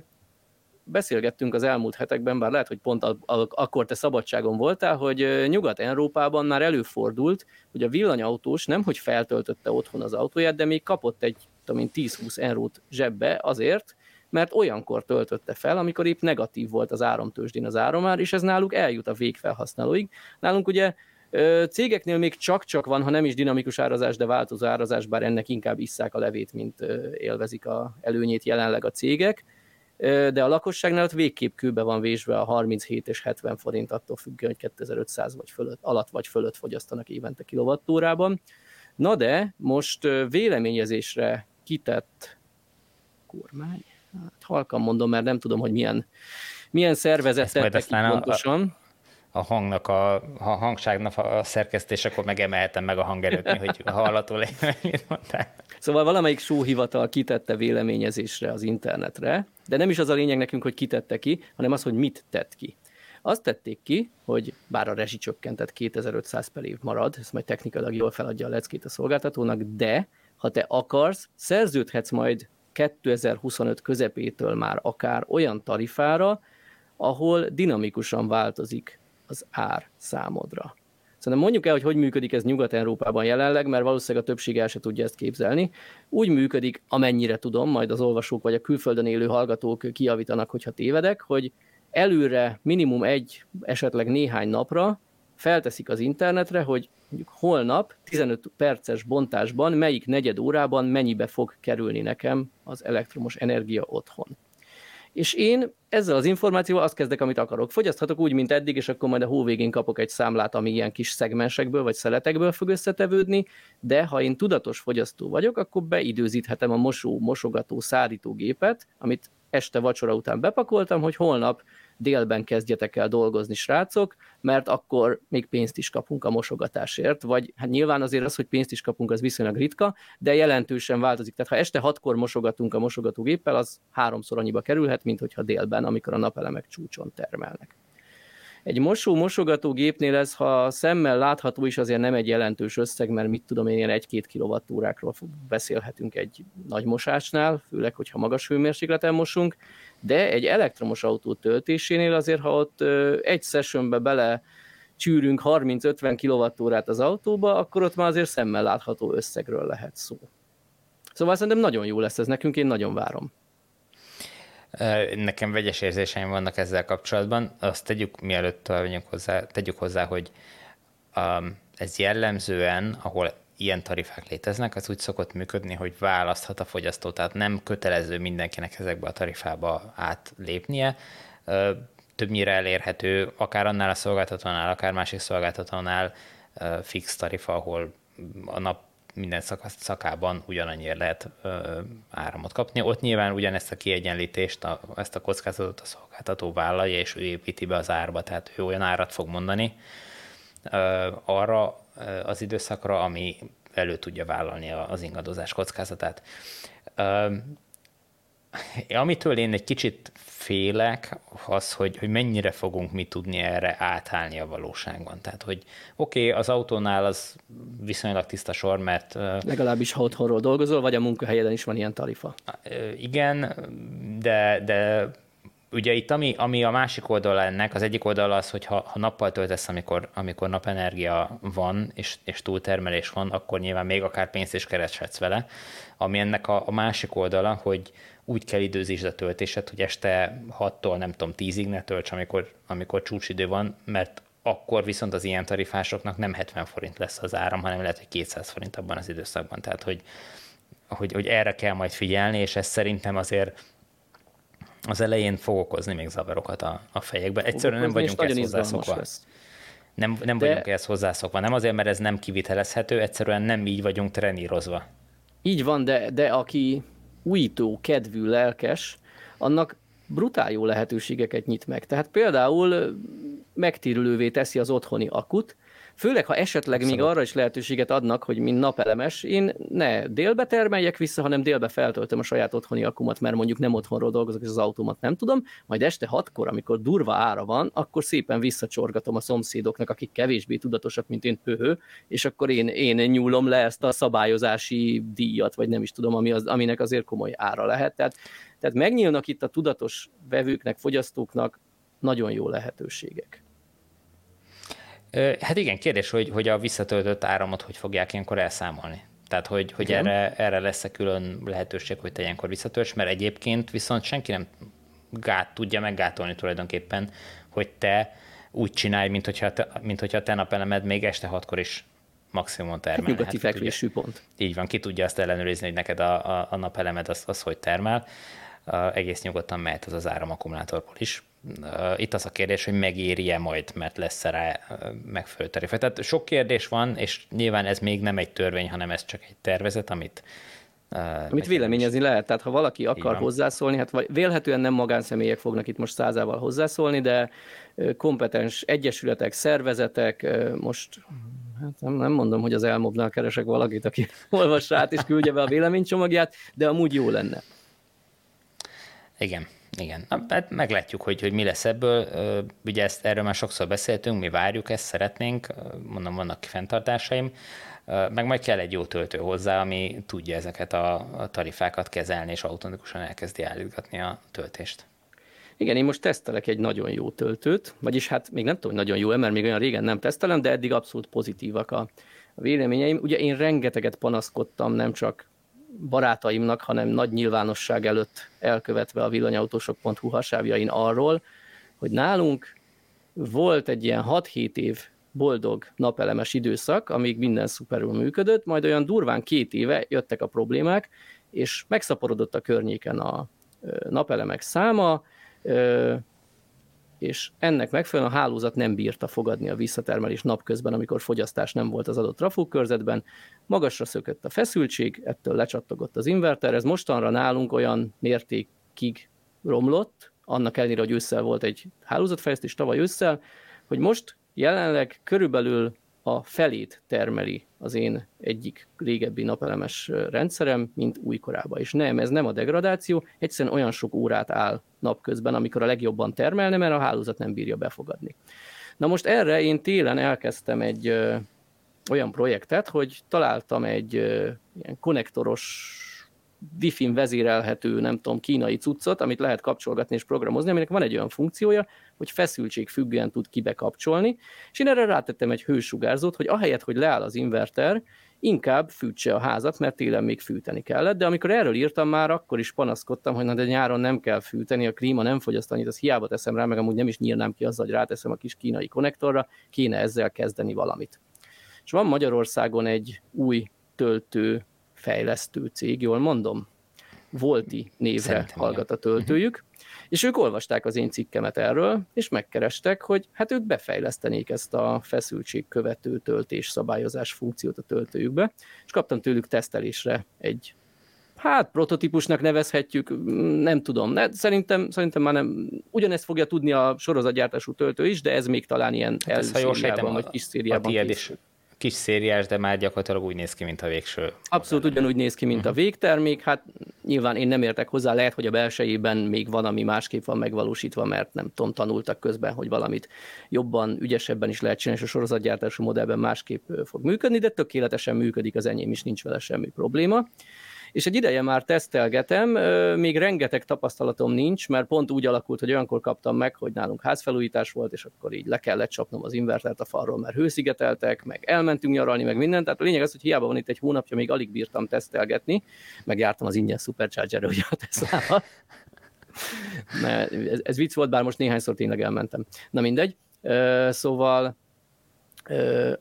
beszélgettünk az elmúlt hetekben, bár lehet, hogy pont akkor te szabadságon voltál, hogy Nyugat-Európában már előfordult, hogy a villanyautós nem, hogy feltöltötte otthon az autóját, de még kapott egy tudom én, 10-20 eurót zsebbe azért, mert olyankor töltötte fel, amikor épp negatív volt az áramtősdén az áramár, és ez náluk eljut a végfelhasználóig. Nálunk ugye Cégeknél még csak-csak van, ha nem is dinamikus árazás, de változó árazás, bár ennek inkább isszák a levét, mint élvezik a előnyét jelenleg a cégek de a lakosságnál végképp kőbe van vésve a 37 és 70 forint, attól függően, hogy 2500 vagy fölött, alatt vagy fölött fogyasztanak évente kilovattórában. Na de most véleményezésre kitett kormány, hát halkan mondom, mert nem tudom, hogy milyen, milyen szervezet tette ki pontosan. A, a hangnak, a, a hangságnak a szerkesztésekor megemelhetem meg a hangerőt, hogy hallható legyen, mondtál. Szóval valamelyik sóhivatal kitette véleményezésre az internetre, de nem is az a lényeg nekünk, hogy kitette ki, hanem az, hogy mit tett ki. Azt tették ki, hogy bár a rezsicsökkentett 2500 per év marad, ezt majd technikailag jól feladja a leckét a szolgáltatónak, de ha te akarsz, szerződhetsz majd 2025 közepétől már akár olyan tarifára, ahol dinamikusan változik az ár számodra. Szerintem mondjuk el, hogy hogy működik ez Nyugat-Európában jelenleg, mert valószínűleg a többség el se tudja ezt képzelni. Úgy működik, amennyire tudom, majd az olvasók vagy a külföldön élő hallgatók kiavítanak, hogyha tévedek, hogy előre minimum egy, esetleg néhány napra felteszik az internetre, hogy mondjuk holnap 15 perces bontásban melyik negyed órában mennyibe fog kerülni nekem az elektromos energia otthon. És én ezzel az információval azt kezdek, amit akarok. Fogyaszthatok úgy, mint eddig, és akkor majd a hó végén kapok egy számlát, ami ilyen kis szegmensekből vagy szeletekből fog összetevődni, de ha én tudatos fogyasztó vagyok, akkor beidőzíthetem a mosó, mosogató, szárítógépet, amit este vacsora után bepakoltam, hogy holnap délben kezdjetek el dolgozni, srácok, mert akkor még pénzt is kapunk a mosogatásért, vagy hát nyilván azért az, hogy pénzt is kapunk, az viszonylag ritka, de jelentősen változik. Tehát ha este hatkor mosogatunk a mosogatógéppel, az háromszor annyiba kerülhet, mint hogyha délben, amikor a napelemek csúcson termelnek. Egy mosó-mosogatógépnél ez, ha szemmel látható is, azért nem egy jelentős összeg, mert mit tudom én, ilyen 1-2 kilovattórákról beszélhetünk egy nagy mosásnál, főleg, hogyha magas hőmérsékleten mosunk, de egy elektromos autó töltésénél azért, ha ott egy sessionbe bele csűrünk 30-50 kWh az autóba, akkor ott már azért szemmel látható összegről lehet szó. Szóval szerintem nagyon jó lesz ez nekünk, én nagyon várom. Nekem vegyes érzéseim vannak ezzel kapcsolatban. Azt tegyük, mielőtt megyünk hozzá, tegyük hozzá, hogy um, ez jellemzően, ahol ilyen tarifák léteznek, az úgy szokott működni, hogy választhat a fogyasztó, tehát nem kötelező mindenkinek ezekbe a tarifába átlépnie. Többnyire elérhető, akár annál a szolgáltatónál, akár másik szolgáltatónál fix tarifa, ahol a nap minden szakában ugyanannyiért lehet ö, áramot kapni. Ott nyilván ugyanezt a kiegyenlítést, a, ezt a kockázatot a szolgáltató vállalja, és ő építi be az árba, tehát ő olyan árat fog mondani ö, arra az időszakra, ami elő tudja vállalni az ingadozás kockázatát. Ö, amitől én egy kicsit félek, az, hogy, hogy mennyire fogunk mi tudni erre átállni a valóságban. Tehát, hogy oké, okay, az autónál az viszonylag tiszta sor, mert... Legalábbis ha otthonról dolgozol, vagy a munkahelyeden is van ilyen tarifa. Igen, de, de ugye itt ami, ami a másik oldala ennek, az egyik oldala az, hogy ha, ha nappal töltesz, amikor, amikor napenergia van, és, és túltermelés van, akkor nyilván még akár pénzt is kereshetsz vele. Ami ennek a, a másik oldala, hogy, úgy kell időzítsd a töltésed, hogy este 6-tól nem tudom 10-ig ne tölts, amikor, amikor csúcsidő van, mert akkor viszont az ilyen tarifásoknak nem 70 forint lesz az áram, hanem lehet, hogy 200 forint abban az időszakban. Tehát, hogy, hogy, hogy erre kell majd figyelni, és ez szerintem azért az elején fog okozni még zavarokat a, a fejekbe. Egyszerűen nem vagyunk ezt hozzászokva. Nem, nem De... vagyunk ezt hozzászokva. Nem azért, mert ez nem kivitelezhető, egyszerűen nem így vagyunk trenírozva. Így van, de, de aki újító, kedvű, lelkes, annak brutál jó lehetőségeket nyit meg. Tehát például megtérülővé teszi az otthoni akut, Főleg, ha esetleg Abszolút. még arra is lehetőséget adnak, hogy mint napelemes, én ne délbe termeljek vissza, hanem délbe feltöltöm a saját otthoni akumat, mert mondjuk nem otthonról dolgozok, és az automat nem tudom, majd este hatkor, amikor durva ára van, akkor szépen visszacsorgatom a szomszédoknak, akik kevésbé tudatosak, mint én pöhő, és akkor én, én nyúlom le ezt a szabályozási díjat, vagy nem is tudom, ami az, aminek azért komoly ára lehet. Tehát, tehát megnyílnak itt a tudatos vevőknek, fogyasztóknak nagyon jó lehetőségek. Hát igen, kérdés, hogy, hogy a visszatöltött áramot hogy fogják ilyenkor elszámolni. Tehát, hogy, hogy erre, erre lesz-e külön lehetőség, hogy te ilyenkor visszatölts, mert egyébként viszont senki nem gát, tudja meggátolni tulajdonképpen, hogy te úgy csinálj, mint hogyha, te, mint hogyha a te napelemed még este hatkor is maximum termel. Hát nyugati hát, fekvésű pont. Így van, ki tudja azt ellenőrizni, hogy neked a, a, a napelemed az, az hogy termel. Uh, egész nyugodtan mehet az az áramakkumulátorból is. Itt az a kérdés, hogy megéri-e majd, mert lesz rá uh, megfelelő tarifa. Tehát sok kérdés van, és nyilván ez még nem egy törvény, hanem ez csak egy tervezet, amit Amit véleményezni lehet, tehát ha valaki akar hozzászólni, hát vagy vélhetően nem magánszemélyek fognak itt most százával hozzászólni, de kompetens egyesületek, szervezetek, most hát nem, nem mondom, hogy az elmobnál keresek valakit, aki olvassa át és küldje be a véleménycsomagját, de amúgy jó lenne. Igen, igen. Hát meglátjuk, hogy, hogy mi lesz ebből. Ugye ezt, erről már sokszor beszéltünk, mi várjuk ezt, szeretnénk, mondom, vannak fenntartásaim, meg majd kell egy jó töltő hozzá, ami tudja ezeket a tarifákat kezelni, és automatikusan elkezdi állítgatni a töltést. Igen, én most tesztelek egy nagyon jó töltőt, vagyis hát még nem tudom, hogy nagyon jó mert még olyan régen nem tesztelem, de eddig abszolút pozitívak a véleményeim. Ugye én rengeteget panaszkodtam, nem csak barátaimnak, hanem nagy nyilvánosság előtt elkövetve a villanyautósok.hu hasávjain arról, hogy nálunk volt egy ilyen 6-7 év boldog napelemes időszak, amíg minden szuperül működött, majd olyan durván két éve jöttek a problémák, és megszaporodott a környéken a napelemek száma, és ennek megfelelően a hálózat nem bírta fogadni a visszatermelés napközben, amikor fogyasztás nem volt az adott trafókörzetben. Magasra szökött a feszültség, ettől lecsattogott az inverter, ez mostanra nálunk olyan mértékig romlott, annak ellenére, hogy ősszel volt egy hálózatfejlesztés tavaly ősszel, hogy most jelenleg körülbelül a felét termeli az én egyik régebbi napelemes rendszerem, mint újkorában. És nem, ez nem a degradáció, egyszerűen olyan sok órát áll napközben, amikor a legjobban termelne, mert a hálózat nem bírja befogadni. Na most erre én télen elkezdtem egy ö, olyan projektet, hogy találtam egy ö, ilyen konnektoros Wi-Fi-n vezérelhető, nem tudom, kínai cuccot, amit lehet kapcsolgatni és programozni, aminek van egy olyan funkciója, hogy feszültség függően tud kibekapcsolni, és én erre rátettem egy hősugárzót, hogy ahelyett, hogy leáll az inverter, inkább fűtse a házat, mert télen még fűteni kellett, de amikor erről írtam már, akkor is panaszkodtam, hogy na de nyáron nem kell fűteni, a klíma nem fogyaszt annyit, az hiába teszem rá, meg amúgy nem is nyírnám ki azzal, hogy ráteszem a kis kínai konnektorra, kéne ezzel kezdeni valamit. És van Magyarországon egy új töltő fejlesztő cég, jól mondom? Volti névre Szerintem hallgat a töltőjük, és ők olvasták az én cikkemet erről, és megkerestek, hogy hát ők befejlesztenék ezt a feszültség követő töltés szabályozás funkciót a töltőjükbe, és kaptam tőlük tesztelésre egy hát prototípusnak nevezhetjük, nem tudom, ne, szerintem, szerintem már nem, ugyanezt fogja tudni a sorozatgyártású töltő is, de ez még talán ilyen hát elszériában, vagy kis szériában. A is kis szériás, de már gyakorlatilag úgy néz ki, mint a végső. Abszolút ugyanúgy néz ki, mint uh-huh. a mhm. végtermék. Hát nyilván én nem értek hozzá, lehet, hogy a belsejében még van, ami másképp van megvalósítva, mert nem tudom, tanultak közben, hogy valamit jobban, ügyesebben is lehet csinálni, és a sorozatgyártású modellben másképp fog működni, de tökéletesen működik az enyém is, nincs vele semmi probléma és egy ideje már tesztelgetem, még rengeteg tapasztalatom nincs, mert pont úgy alakult, hogy olyankor kaptam meg, hogy nálunk házfelújítás volt, és akkor így le kellett csapnom az invertert a falról, mert hőszigeteltek, meg elmentünk nyaralni, meg mindent. Tehát a lényeg az, hogy hiába van itt egy hónapja, még alig bírtam tesztelgetni, meg jártam az ingyen supercharger ugye a tesla ez, ez vicc volt, bár most néhányszor tényleg elmentem. Na mindegy. Szóval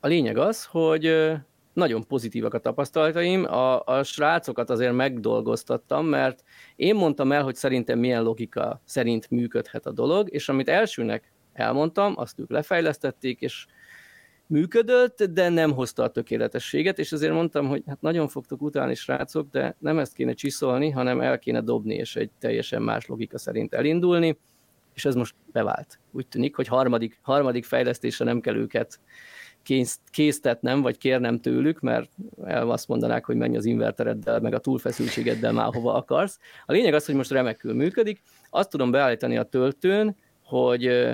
a lényeg az, hogy nagyon pozitívak a tapasztalataim. A, a srácokat azért megdolgoztattam, mert én mondtam el, hogy szerintem milyen logika szerint működhet a dolog, és amit elsőnek elmondtam, azt ők lefejlesztették, és működött, de nem hozta a tökéletességet, és azért mondtam, hogy hát nagyon fogtok utálni, srácok, de nem ezt kéne csiszolni, hanem el kéne dobni, és egy teljesen más logika szerint elindulni, és ez most bevált. Úgy tűnik, hogy harmadik, harmadik fejlesztésre nem kell őket késztetnem, vagy kérnem tőlük, mert azt mondanák, hogy menj az invertereddel, meg a túlfeszültségeddel már hova akarsz. A lényeg az, hogy most remekül működik. Azt tudom beállítani a töltőn, hogy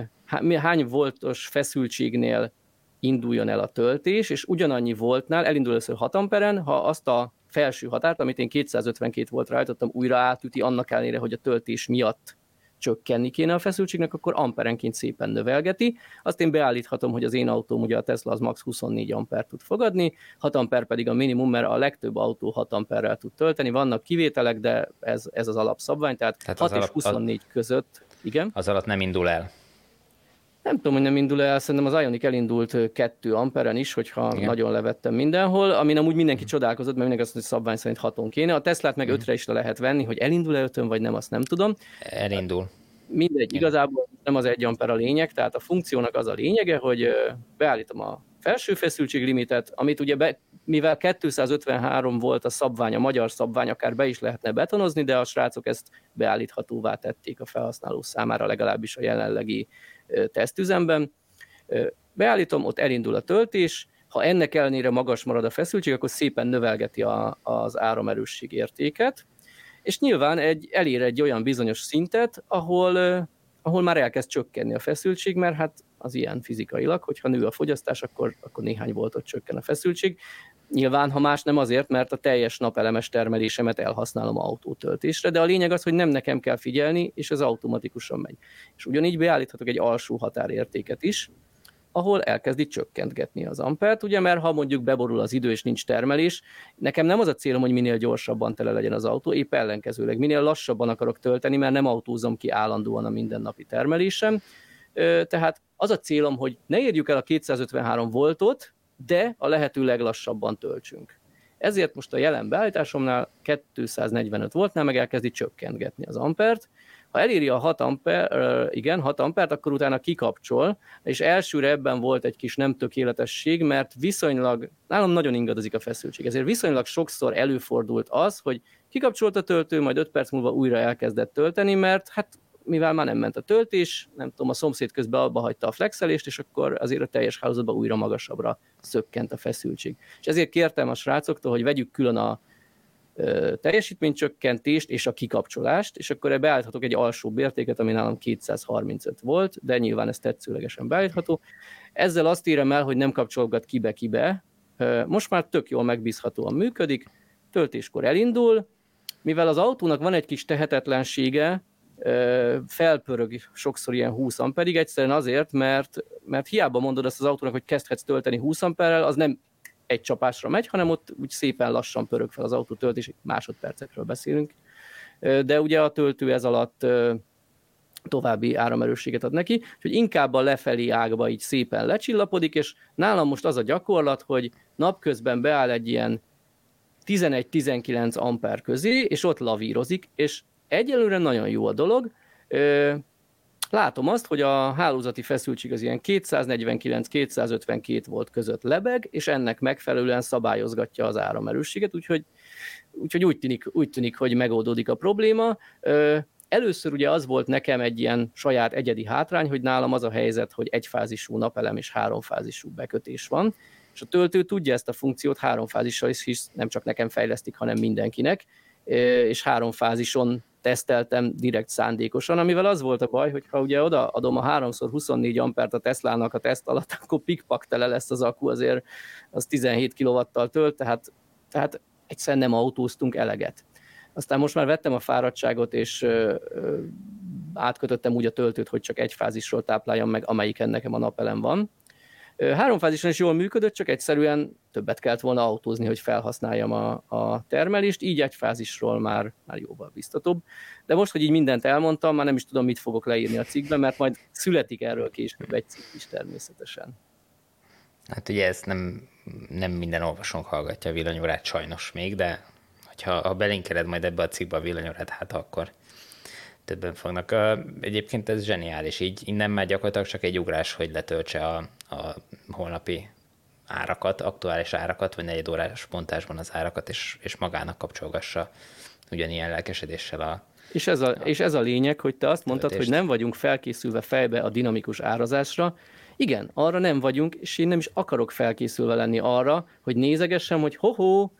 hány voltos feszültségnél induljon el a töltés, és ugyanannyi voltnál elindul először 6 amperen, ha azt a felső határt, amit én 252 voltra állítottam, újra átüti, annak ellenére, hogy a töltés miatt csökkenni kéne a feszültségnek, akkor amperenként szépen növelgeti. Azt én beállíthatom, hogy az én autóm, ugye a Tesla az max 24 amper tud fogadni, 6 amper pedig a minimum, mert a legtöbb autó 6 amperrel tud tölteni. Vannak kivételek, de ez, ez az alapszabvány, tehát, tehát 6 és alap, 24 között. Igen? Az alatt nem indul el. Nem tudom, hogy nem indul el, szerintem az Ionic elindult 2 amperen is, hogyha Igen. nagyon levettem mindenhol, amin amúgy mindenki csodálkozott, mert mindenki azt mondja, hogy szabvány szerint haton kéne. A Teslát meg 5-re is le lehet venni, hogy elindul-e 5 vagy nem, azt nem tudom. Elindul. Mindegy, igazából nem az 1 amper a lényeg, tehát a funkciónak az a lényege, hogy beállítom a felső feszültséglimitet, amit ugye be, mivel 253 volt a szabvány, a magyar szabvány, akár be is lehetne betonozni, de a srácok ezt beállíthatóvá tették a felhasználó számára, legalábbis a jelenlegi tesztüzemben. Beállítom, ott elindul a töltés, ha ennek ellenére magas marad a feszültség, akkor szépen növelgeti a, az áramerősség értéket, és nyilván egy, elér egy olyan bizonyos szintet, ahol, ahol már elkezd csökkenni a feszültség, mert hát az ilyen fizikailag, hogyha nő a fogyasztás, akkor, akkor néhány voltot csökken a feszültség. Nyilván, ha más nem azért, mert a teljes napelemes termelésemet elhasználom autótöltésre, de a lényeg az, hogy nem nekem kell figyelni, és ez automatikusan megy. És ugyanígy beállíthatok egy alsó határértéket is, ahol elkezdi csökkentgetni az ampert, ugye, mert ha mondjuk beborul az idő és nincs termelés, nekem nem az a célom, hogy minél gyorsabban tele legyen az autó, épp ellenkezőleg minél lassabban akarok tölteni, mert nem autózom ki állandóan a mindennapi termelésem, tehát az a célom, hogy ne érjük el a 253 voltot, de a lehető leglassabban töltsünk. Ezért most a jelen beállításomnál 245 voltnál meg elkezdi csökkentgetni az ampert. Ha eléri a 6 amper, igen, 6 ampert, akkor utána kikapcsol, és elsőre ebben volt egy kis nem tökéletesség, mert viszonylag, nálam nagyon ingadozik a feszültség, ezért viszonylag sokszor előfordult az, hogy kikapcsolt a töltő, majd 5 perc múlva újra elkezdett tölteni, mert hát mivel már nem ment a töltés, nem tudom, a szomszéd közben abba hagyta a flexelést, és akkor azért a teljes hálózatban újra magasabbra szökkent a feszültség. És ezért kértem a srácoktól, hogy vegyük külön a teljesítménycsökkentést és a kikapcsolást, és akkor beállíthatok egy alsó értéket, ami nálam 235 volt, de nyilván ez tetszőlegesen beállítható. Ezzel azt érem el, hogy nem kapcsolgat kibe-kibe, most már tök jól megbízhatóan működik, töltéskor elindul, mivel az autónak van egy kis tehetetlensége, felpörög sokszor ilyen 20 amperig, egyszerűen azért, mert, mert hiába mondod azt az autónak, hogy kezdhetsz tölteni 20 amperrel, az nem egy csapásra megy, hanem ott úgy szépen lassan pörög fel az autó töltés, másodpercekről beszélünk. De ugye a töltő ez alatt további áramerősséget ad neki, hogy inkább a lefelé ágba így szépen lecsillapodik, és nálam most az a gyakorlat, hogy napközben beáll egy ilyen 11-19 amper közé, és ott lavírozik, és Egyelőre nagyon jó a dolog. Látom azt, hogy a hálózati feszültség az ilyen 249-252 volt között lebeg, és ennek megfelelően szabályozgatja az áramerősséget, úgyhogy, úgyhogy úgy, tűnik, úgy tűnik, hogy megoldódik a probléma. Először ugye az volt nekem egy ilyen saját egyedi hátrány, hogy nálam az a helyzet, hogy egyfázisú napelem és háromfázisú bekötés van, és a töltő tudja ezt a funkciót háromfázissal is, hisz nem csak nekem fejlesztik, hanem mindenkinek, és három fázison teszteltem direkt szándékosan, amivel az volt a baj, hogy ha ugye odaadom a 3x24 ampert a Teslának a teszt alatt, akkor pikpak tele lesz az akku, azért az 17 kW-tal tölt, tehát, tehát egyszerűen nem autóztunk eleget. Aztán most már vettem a fáradtságot, és ö, ö, átkötöttem úgy a töltőt, hogy csak egy fázisról tápláljam meg, amelyiken nekem a napelem van, Háromfázison is jól működött, csak egyszerűen többet kellett volna autózni, hogy felhasználjam a, a termelést, így egy fázisról már, már jóval biztatóbb. De most, hogy így mindent elmondtam, már nem is tudom, mit fogok leírni a cikkben, mert majd születik erről később egy cikk is természetesen. Hát ugye ezt nem, nem minden olvasónk hallgatja a villanyórát sajnos még, de hogyha, ha belinkered majd ebbe a cikkbe a villanyórát, hát akkor többen fognak. Egyébként ez zseniális, így innen már gyakorlatilag csak egy ugrás, hogy letöltse a, a holnapi árakat, aktuális árakat, vagy negyed órás pontásban az árakat, és, és magának kapcsolgassa ugyanilyen lelkesedéssel a, és ez, a, és ez a lényeg, hogy te azt mondtad, hogy nem vagyunk felkészülve fejbe a dinamikus árazásra. Igen, arra nem vagyunk, és én nem is akarok felkészülve lenni arra, hogy nézegessem, hogy hoho,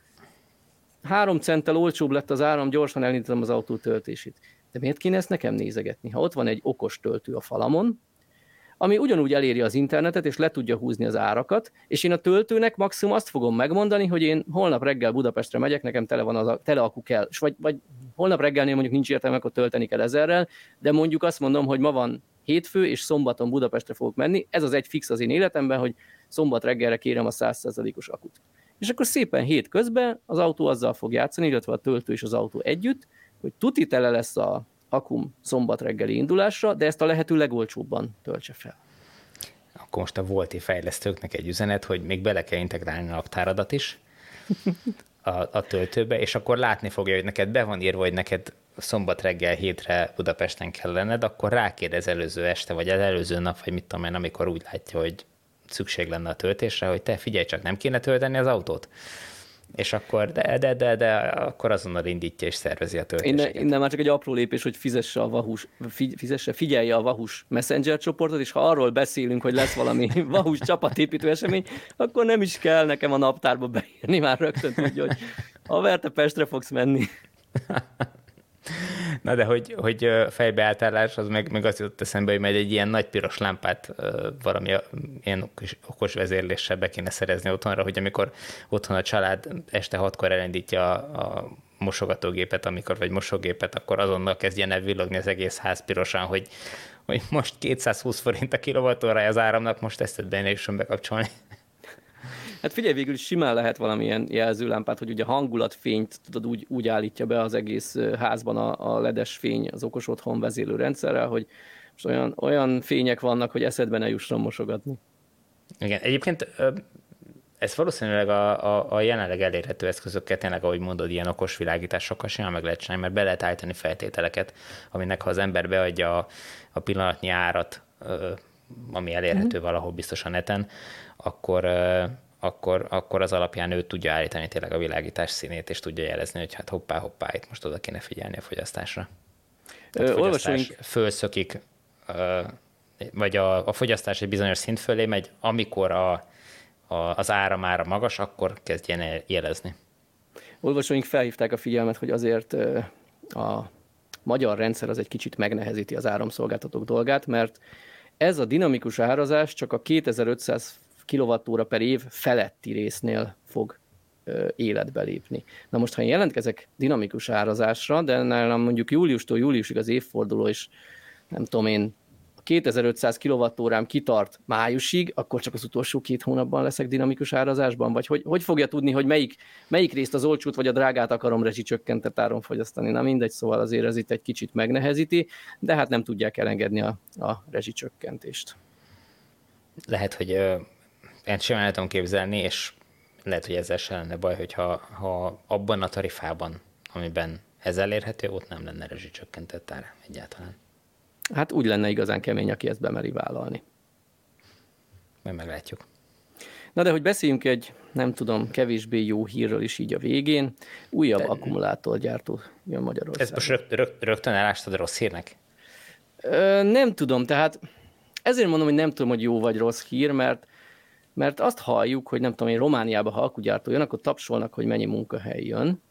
három centtel olcsóbb lett az áram, gyorsan elindítom az autó töltését. De miért kéne ezt nekem nézegetni? Ha ott van egy okos töltő a falamon, ami ugyanúgy eléri az internetet, és le tudja húzni az árakat, és én a töltőnek maximum azt fogom megmondani, hogy én holnap reggel Budapestre megyek, nekem tele van az a, tele akku kell, és vagy, vagy holnap reggelnél mondjuk nincs értelme, akkor tölteni kell ezerrel, de mondjuk azt mondom, hogy ma van hétfő, és szombaton Budapestre fogok menni, ez az egy fix az én életemben, hogy szombat reggelre kérem a 100%-os akut. És akkor szépen hét közben az autó azzal fog játszani, illetve a töltő és az autó együtt, hogy tuti tele lesz a akum szombat reggeli indulásra, de ezt a lehető legolcsóbban töltse fel. akkor most a volti fejlesztőknek egy üzenet, hogy még bele kell integrálni a naptáradat is a, a töltőbe, és akkor látni fogja, hogy neked be van írva, hogy neked szombat reggel hétre Budapesten kell lenned, akkor rákérdez előző este, vagy az előző nap, vagy mit tudom én, amikor úgy látja, hogy szükség lenne a töltésre, hogy te figyelj csak, nem kéne tölteni az autót? És akkor de, de, de, de, akkor azonnal indítja és szervezi a töltéseket. Innen, innen már csak egy apró lépés, hogy fizesse a Vahus, fizesse, figyelje a Vahus Messenger csoportot, és ha arról beszélünk, hogy lesz valami Vahus csapatépítő esemény, akkor nem is kell nekem a naptárba beírni, már rögtön tudja, hogy ha verte Pestre fogsz menni. Na de hogy, hogy fejbeálltás, az meg, meg azt jutott eszembe, hogy majd egy ilyen nagy piros lámpát valami ilyen okos, vezérléssel be kéne szerezni otthonra, hogy amikor otthon a család este hatkor elindítja a, a mosogatógépet, amikor vagy mosógépet, akkor azonnal kezdjen el villogni az egész ház pirosan, hogy, hogy most 220 forint a kilovattóra az áramnak, most ezt benne is bekapcsolni. Hát figyelj, végül is simán lehet valamilyen jelzőlámpát, hogy ugye hangulatfényt tudod úgy, úgy állítja be az egész házban a, a ledes fény az okos otthon vezélő rendszerrel, hogy most olyan, olyan fények vannak, hogy eszedbe ne jusson mosogatni. Igen, egyébként ez valószínűleg a, a, a jelenleg elérhető eszközökkel tényleg, ahogy mondod, ilyen okos világításokkal simán meg lehet csinálni, mert be lehet állítani feltételeket, aminek ha az ember beadja a, a pillanatnyi árat, ami elérhető mm-hmm. valahol biztos a neten, akkor akkor, akkor az alapján ő tudja állítani tényleg a világítás színét, és tudja jelezni, hogy hát hoppá, hoppá, itt most oda kéne figyelni a fogyasztásra. Tehát Ö, fogyasztás fölszökik, vagy a, a fogyasztás egy bizonyos szint fölé megy, amikor a, a, az ára már magas, akkor kezdjen el jelezni. Olvasóink felhívták a figyelmet, hogy azért a magyar rendszer az egy kicsit megnehezíti az áramszolgáltatók dolgát, mert ez a dinamikus árazás csak a 2500 kWh per év feletti résznél fog életbe lépni. Na most, ha én jelentkezek dinamikus árazásra, de nálam mondjuk júliustól júliusig az évforduló, és nem tudom én, 2500 kWh kitart májusig, akkor csak az utolsó két hónapban leszek dinamikus árazásban? Vagy hogy, hogy fogja tudni, hogy melyik, melyik részt az olcsót vagy a drágát akarom rezsicsökkentett áron fogyasztani? Na mindegy, szóval azért ez itt egy kicsit megnehezíti, de hát nem tudják elengedni a, a rezsicsökkentést. Lehet, hogy én simán el tudom képzelni, és lehet, hogy ezzel se lenne baj, hogyha ha abban a tarifában, amiben ez elérhető, ott nem lenne rezsicsökkentett ár egyáltalán. Hát úgy lenne igazán kemény, aki ezt bemeri vállalni. Majd meglátjuk. Na de hogy beszéljünk egy, nem tudom, kevésbé jó hírről is így a végén. Újabb de... akkumulátorgyártó jön Magyarországon. Ez most rögt, rögt, rögtön elástad rossz hírnek? Ö, nem tudom, tehát ezért mondom, hogy nem tudom, hogy jó vagy rossz hír, mert mert azt halljuk, hogy nem tudom én, Romániába, ha alkugyártó jön, akkor tapsolnak, hogy mennyi munkahely jön.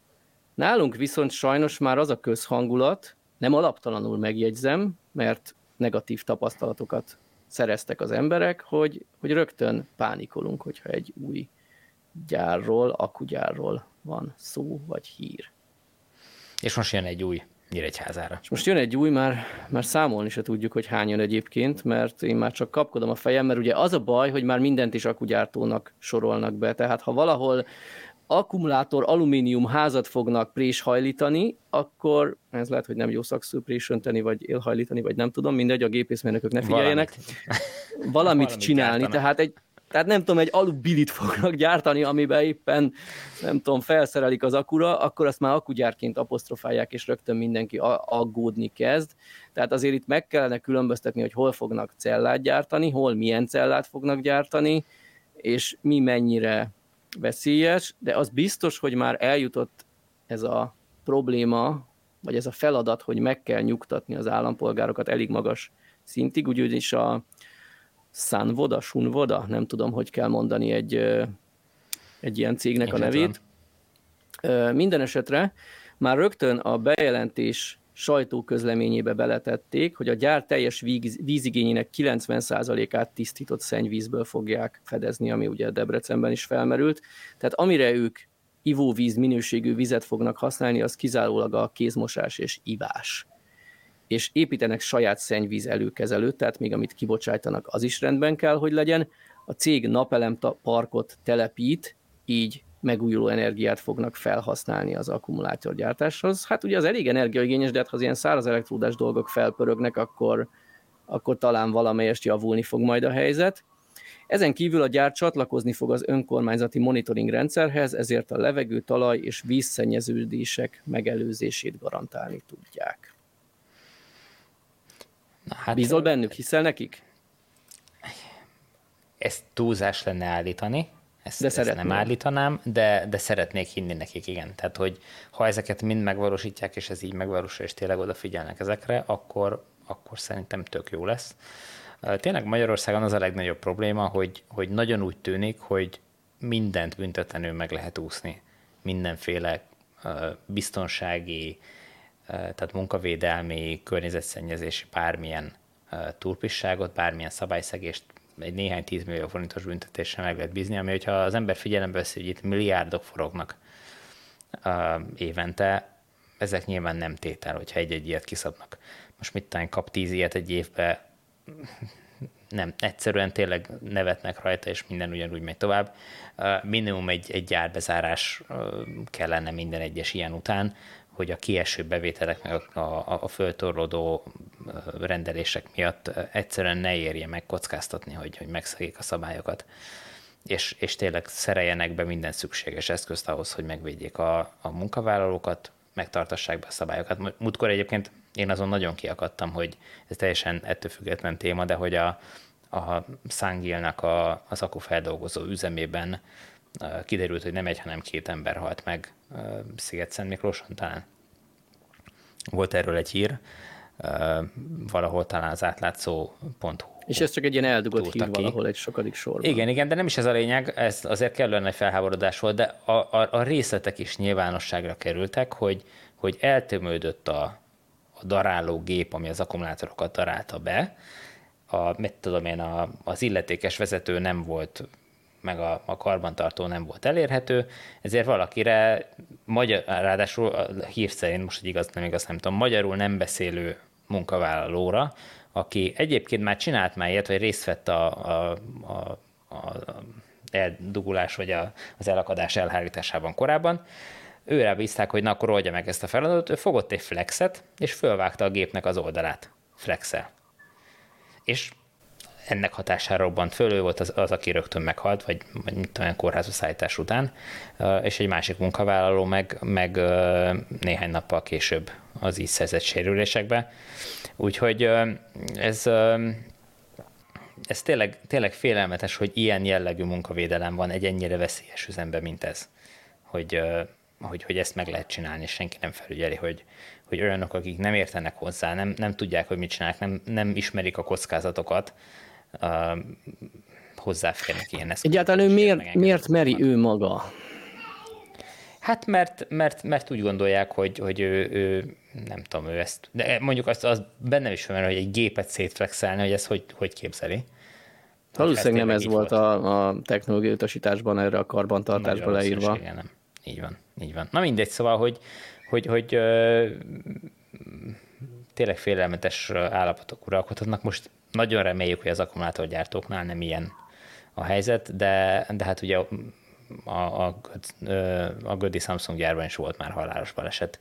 Nálunk viszont sajnos már az a közhangulat, nem alaptalanul megjegyzem, mert negatív tapasztalatokat szereztek az emberek, hogy, hogy rögtön pánikolunk, hogyha egy új gyárról, akugyárról van szó vagy hír. És most jön egy új Nyíregyházára. És most jön egy új, már, már számolni se tudjuk, hogy hány jön egyébként, mert én már csak kapkodom a fejem, mert ugye az a baj, hogy már mindent is akugyártónak sorolnak be, tehát ha valahol akkumulátor alumínium házat fognak préshajlítani, akkor ez lehet, hogy nem jó szakszó présönteni, vagy élhajlítani, vagy nem tudom, mindegy, a gépészmérnökök ne figyeljenek. Valamit, Valamit csinálni, gyártanak. tehát egy tehát nem tudom, egy alubilit fognak gyártani, amiben éppen, nem tudom, felszerelik az akura, akkor azt már akugyárként apostrofálják, és rögtön mindenki aggódni kezd. Tehát azért itt meg kellene különböztetni, hogy hol fognak cellát gyártani, hol milyen cellát fognak gyártani, és mi mennyire veszélyes, de az biztos, hogy már eljutott ez a probléma, vagy ez a feladat, hogy meg kell nyugtatni az állampolgárokat elég magas szintig, úgyhogy a Sunvoda, Sunvoda, nem tudom, hogy kell mondani egy, egy ilyen cégnek Én a nevét. Tudom. Minden esetre már rögtön a bejelentés sajtóközleményébe beletették, hogy a gyár teljes víz, vízigényének 90%-át tisztított szennyvízből fogják fedezni, ami ugye Debrecenben is felmerült. Tehát amire ők ivóvíz minőségű vizet fognak használni, az kizárólag a kézmosás és ivás és építenek saját szennyvíz előkezelőt, tehát még amit kibocsájtanak, az is rendben kell, hogy legyen. A cég napelem parkot telepít, így megújuló energiát fognak felhasználni az akkumulátorgyártáshoz. Hát ugye az elég energiaigényes, de hát ha az ilyen száraz elektródás dolgok felpörögnek, akkor, akkor talán valamelyest javulni fog majd a helyzet. Ezen kívül a gyár csatlakozni fog az önkormányzati monitoring rendszerhez, ezért a levegő, talaj és vízszennyeződések megelőzését garantálni tudják. Na, hát, Bízol bennük, hiszel nekik? Ezt túlzás lenne állítani, ezt, de ezt nem állítanám, de, de szeretnék hinni nekik, igen. Tehát, hogy ha ezeket mind megvalósítják, és ez így megvalósul, és tényleg odafigyelnek ezekre, akkor, akkor szerintem tök jó lesz. Tényleg Magyarországon az a legnagyobb probléma, hogy, hogy nagyon úgy tűnik, hogy mindent büntetlenül meg lehet úszni. Mindenféle biztonsági, tehát munkavédelmi, környezetszennyezési bármilyen turpisságot, bármilyen szabályszegést egy néhány tízmillió forintos büntetéssel meg lehet bízni, ami hogyha az ember figyelembe veszi, hogy itt milliárdok forognak évente, ezek nyilván nem tétel, hogyha egy-egy ilyet kiszabnak. Most mit talán kap tíz ilyet egy évbe, nem, egyszerűen tényleg nevetnek rajta, és minden ugyanúgy megy tovább. Minimum egy, egy gyárbezárás kellene minden egyes ilyen után, hogy a kieső bevételek a, a, a föltorlódó rendelések miatt egyszerűen ne érje meg kockáztatni, hogy, hogy megszegik a szabályokat. És, és tényleg szereljenek be minden szükséges eszközt ahhoz, hogy megvédjék a, a munkavállalókat, megtartassák be a szabályokat. Múltkor egyébként én azon nagyon kiakadtam, hogy ez teljesen ettől független téma, de hogy a, a Sangilnak a, az akkufeldolgozó üzemében kiderült, hogy nem egy, hanem két ember halt meg Sziget-Szent Miklóson talán. Volt erről egy hír, valahol talán az átlátszó.hu. És ez csak egy ilyen eldugott hír ki. valahol egy sokadik sorban. Igen, igen, de nem is ez a lényeg, ez azért kellően egy felháborodás volt, de a, a, a részletek is nyilvánosságra kerültek, hogy, hogy eltömődött a, a daráló gép, ami az akkumulátorokat darálta be, a, mit tudom én, a, az illetékes vezető nem volt meg a, a karbantartó nem volt elérhető, ezért valakire, magyar, ráadásul a hír szerint, most hogy igaz, nem igaz, nem tudom, magyarul nem beszélő munkavállalóra, aki egyébként már csinált már ilyet, vagy részt vett a, a, a, a eldugulás vagy a, az elakadás elhárításában korábban, őre bízták, hogy na akkor oldja meg ezt a feladatot, ő fogott egy flexet, és fölvágta a gépnek az oldalát. Flexel. És ennek hatására robbant föl, ő volt az, az aki rögtön meghalt, vagy, vagy mit tudom, kórházba szállítás után, és egy másik munkavállaló meg, meg néhány nappal később az így szerzett sérülésekbe. Úgyhogy ez, ez tényleg, tényleg félelmetes, hogy ilyen jellegű munkavédelem van egy ennyire veszélyes üzemben, mint ez. Hogy, hogy, hogy ezt meg lehet csinálni, és senki nem felügyeli, hogy, hogy olyanok, akik nem értenek hozzá, nem, nem tudják, hogy mit csinálnak, nem, nem ismerik a kockázatokat, uh, hozzáférnek ilyen eszközök. Egyáltalán ő miért, miért meri ő maga? Hát mert, mert, mert úgy gondolják, hogy, hogy ő, ő, nem tudom, ő ezt, de mondjuk azt, az bennem is van, hogy egy gépet szétflexelni, hogy ez hogy, hogy képzeli. Valószínűleg nem ez volt a, a technológiai utasításban erre a karbantartásba leírva. Nem. Így van, így van. Na mindegy, szóval, hogy, hogy, hogy ö, tényleg félelmetes állapotok uralkodhatnak. Most nagyon reméljük, hogy az akkumulátorgyártóknál nem ilyen a helyzet, de, de hát ugye a, a, a Gödi Samsung gyárban is volt már halálos baleset,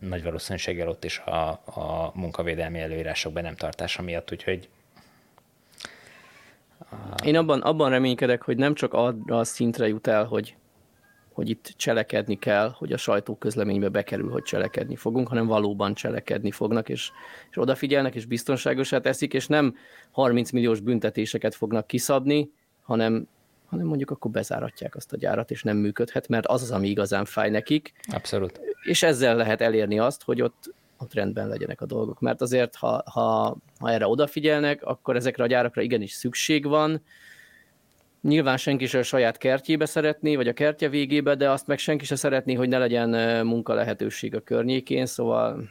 nagy valószínűséggel ott is a, a munkavédelmi előírások be nem tartása miatt, úgyhogy én abban, abban reménykedek, hogy nem csak arra a szintre jut el, hogy hogy itt cselekedni kell, hogy a sajtóközleménybe bekerül, hogy cselekedni fogunk, hanem valóban cselekedni fognak, és, és odafigyelnek, és biztonságosát teszik, és nem 30 milliós büntetéseket fognak kiszabni, hanem, hanem mondjuk akkor bezáratják azt a gyárat, és nem működhet, mert az az, ami igazán fáj nekik. Abszolút. És ezzel lehet elérni azt, hogy ott, ott rendben legyenek a dolgok. Mert azért, ha, ha, ha erre odafigyelnek, akkor ezekre a gyárakra igenis szükség van, Nyilván senki sem a saját kertjébe szeretné, vagy a kertje végébe, de azt meg senki sem szeretné, hogy ne legyen munka lehetőség a környékén, szóval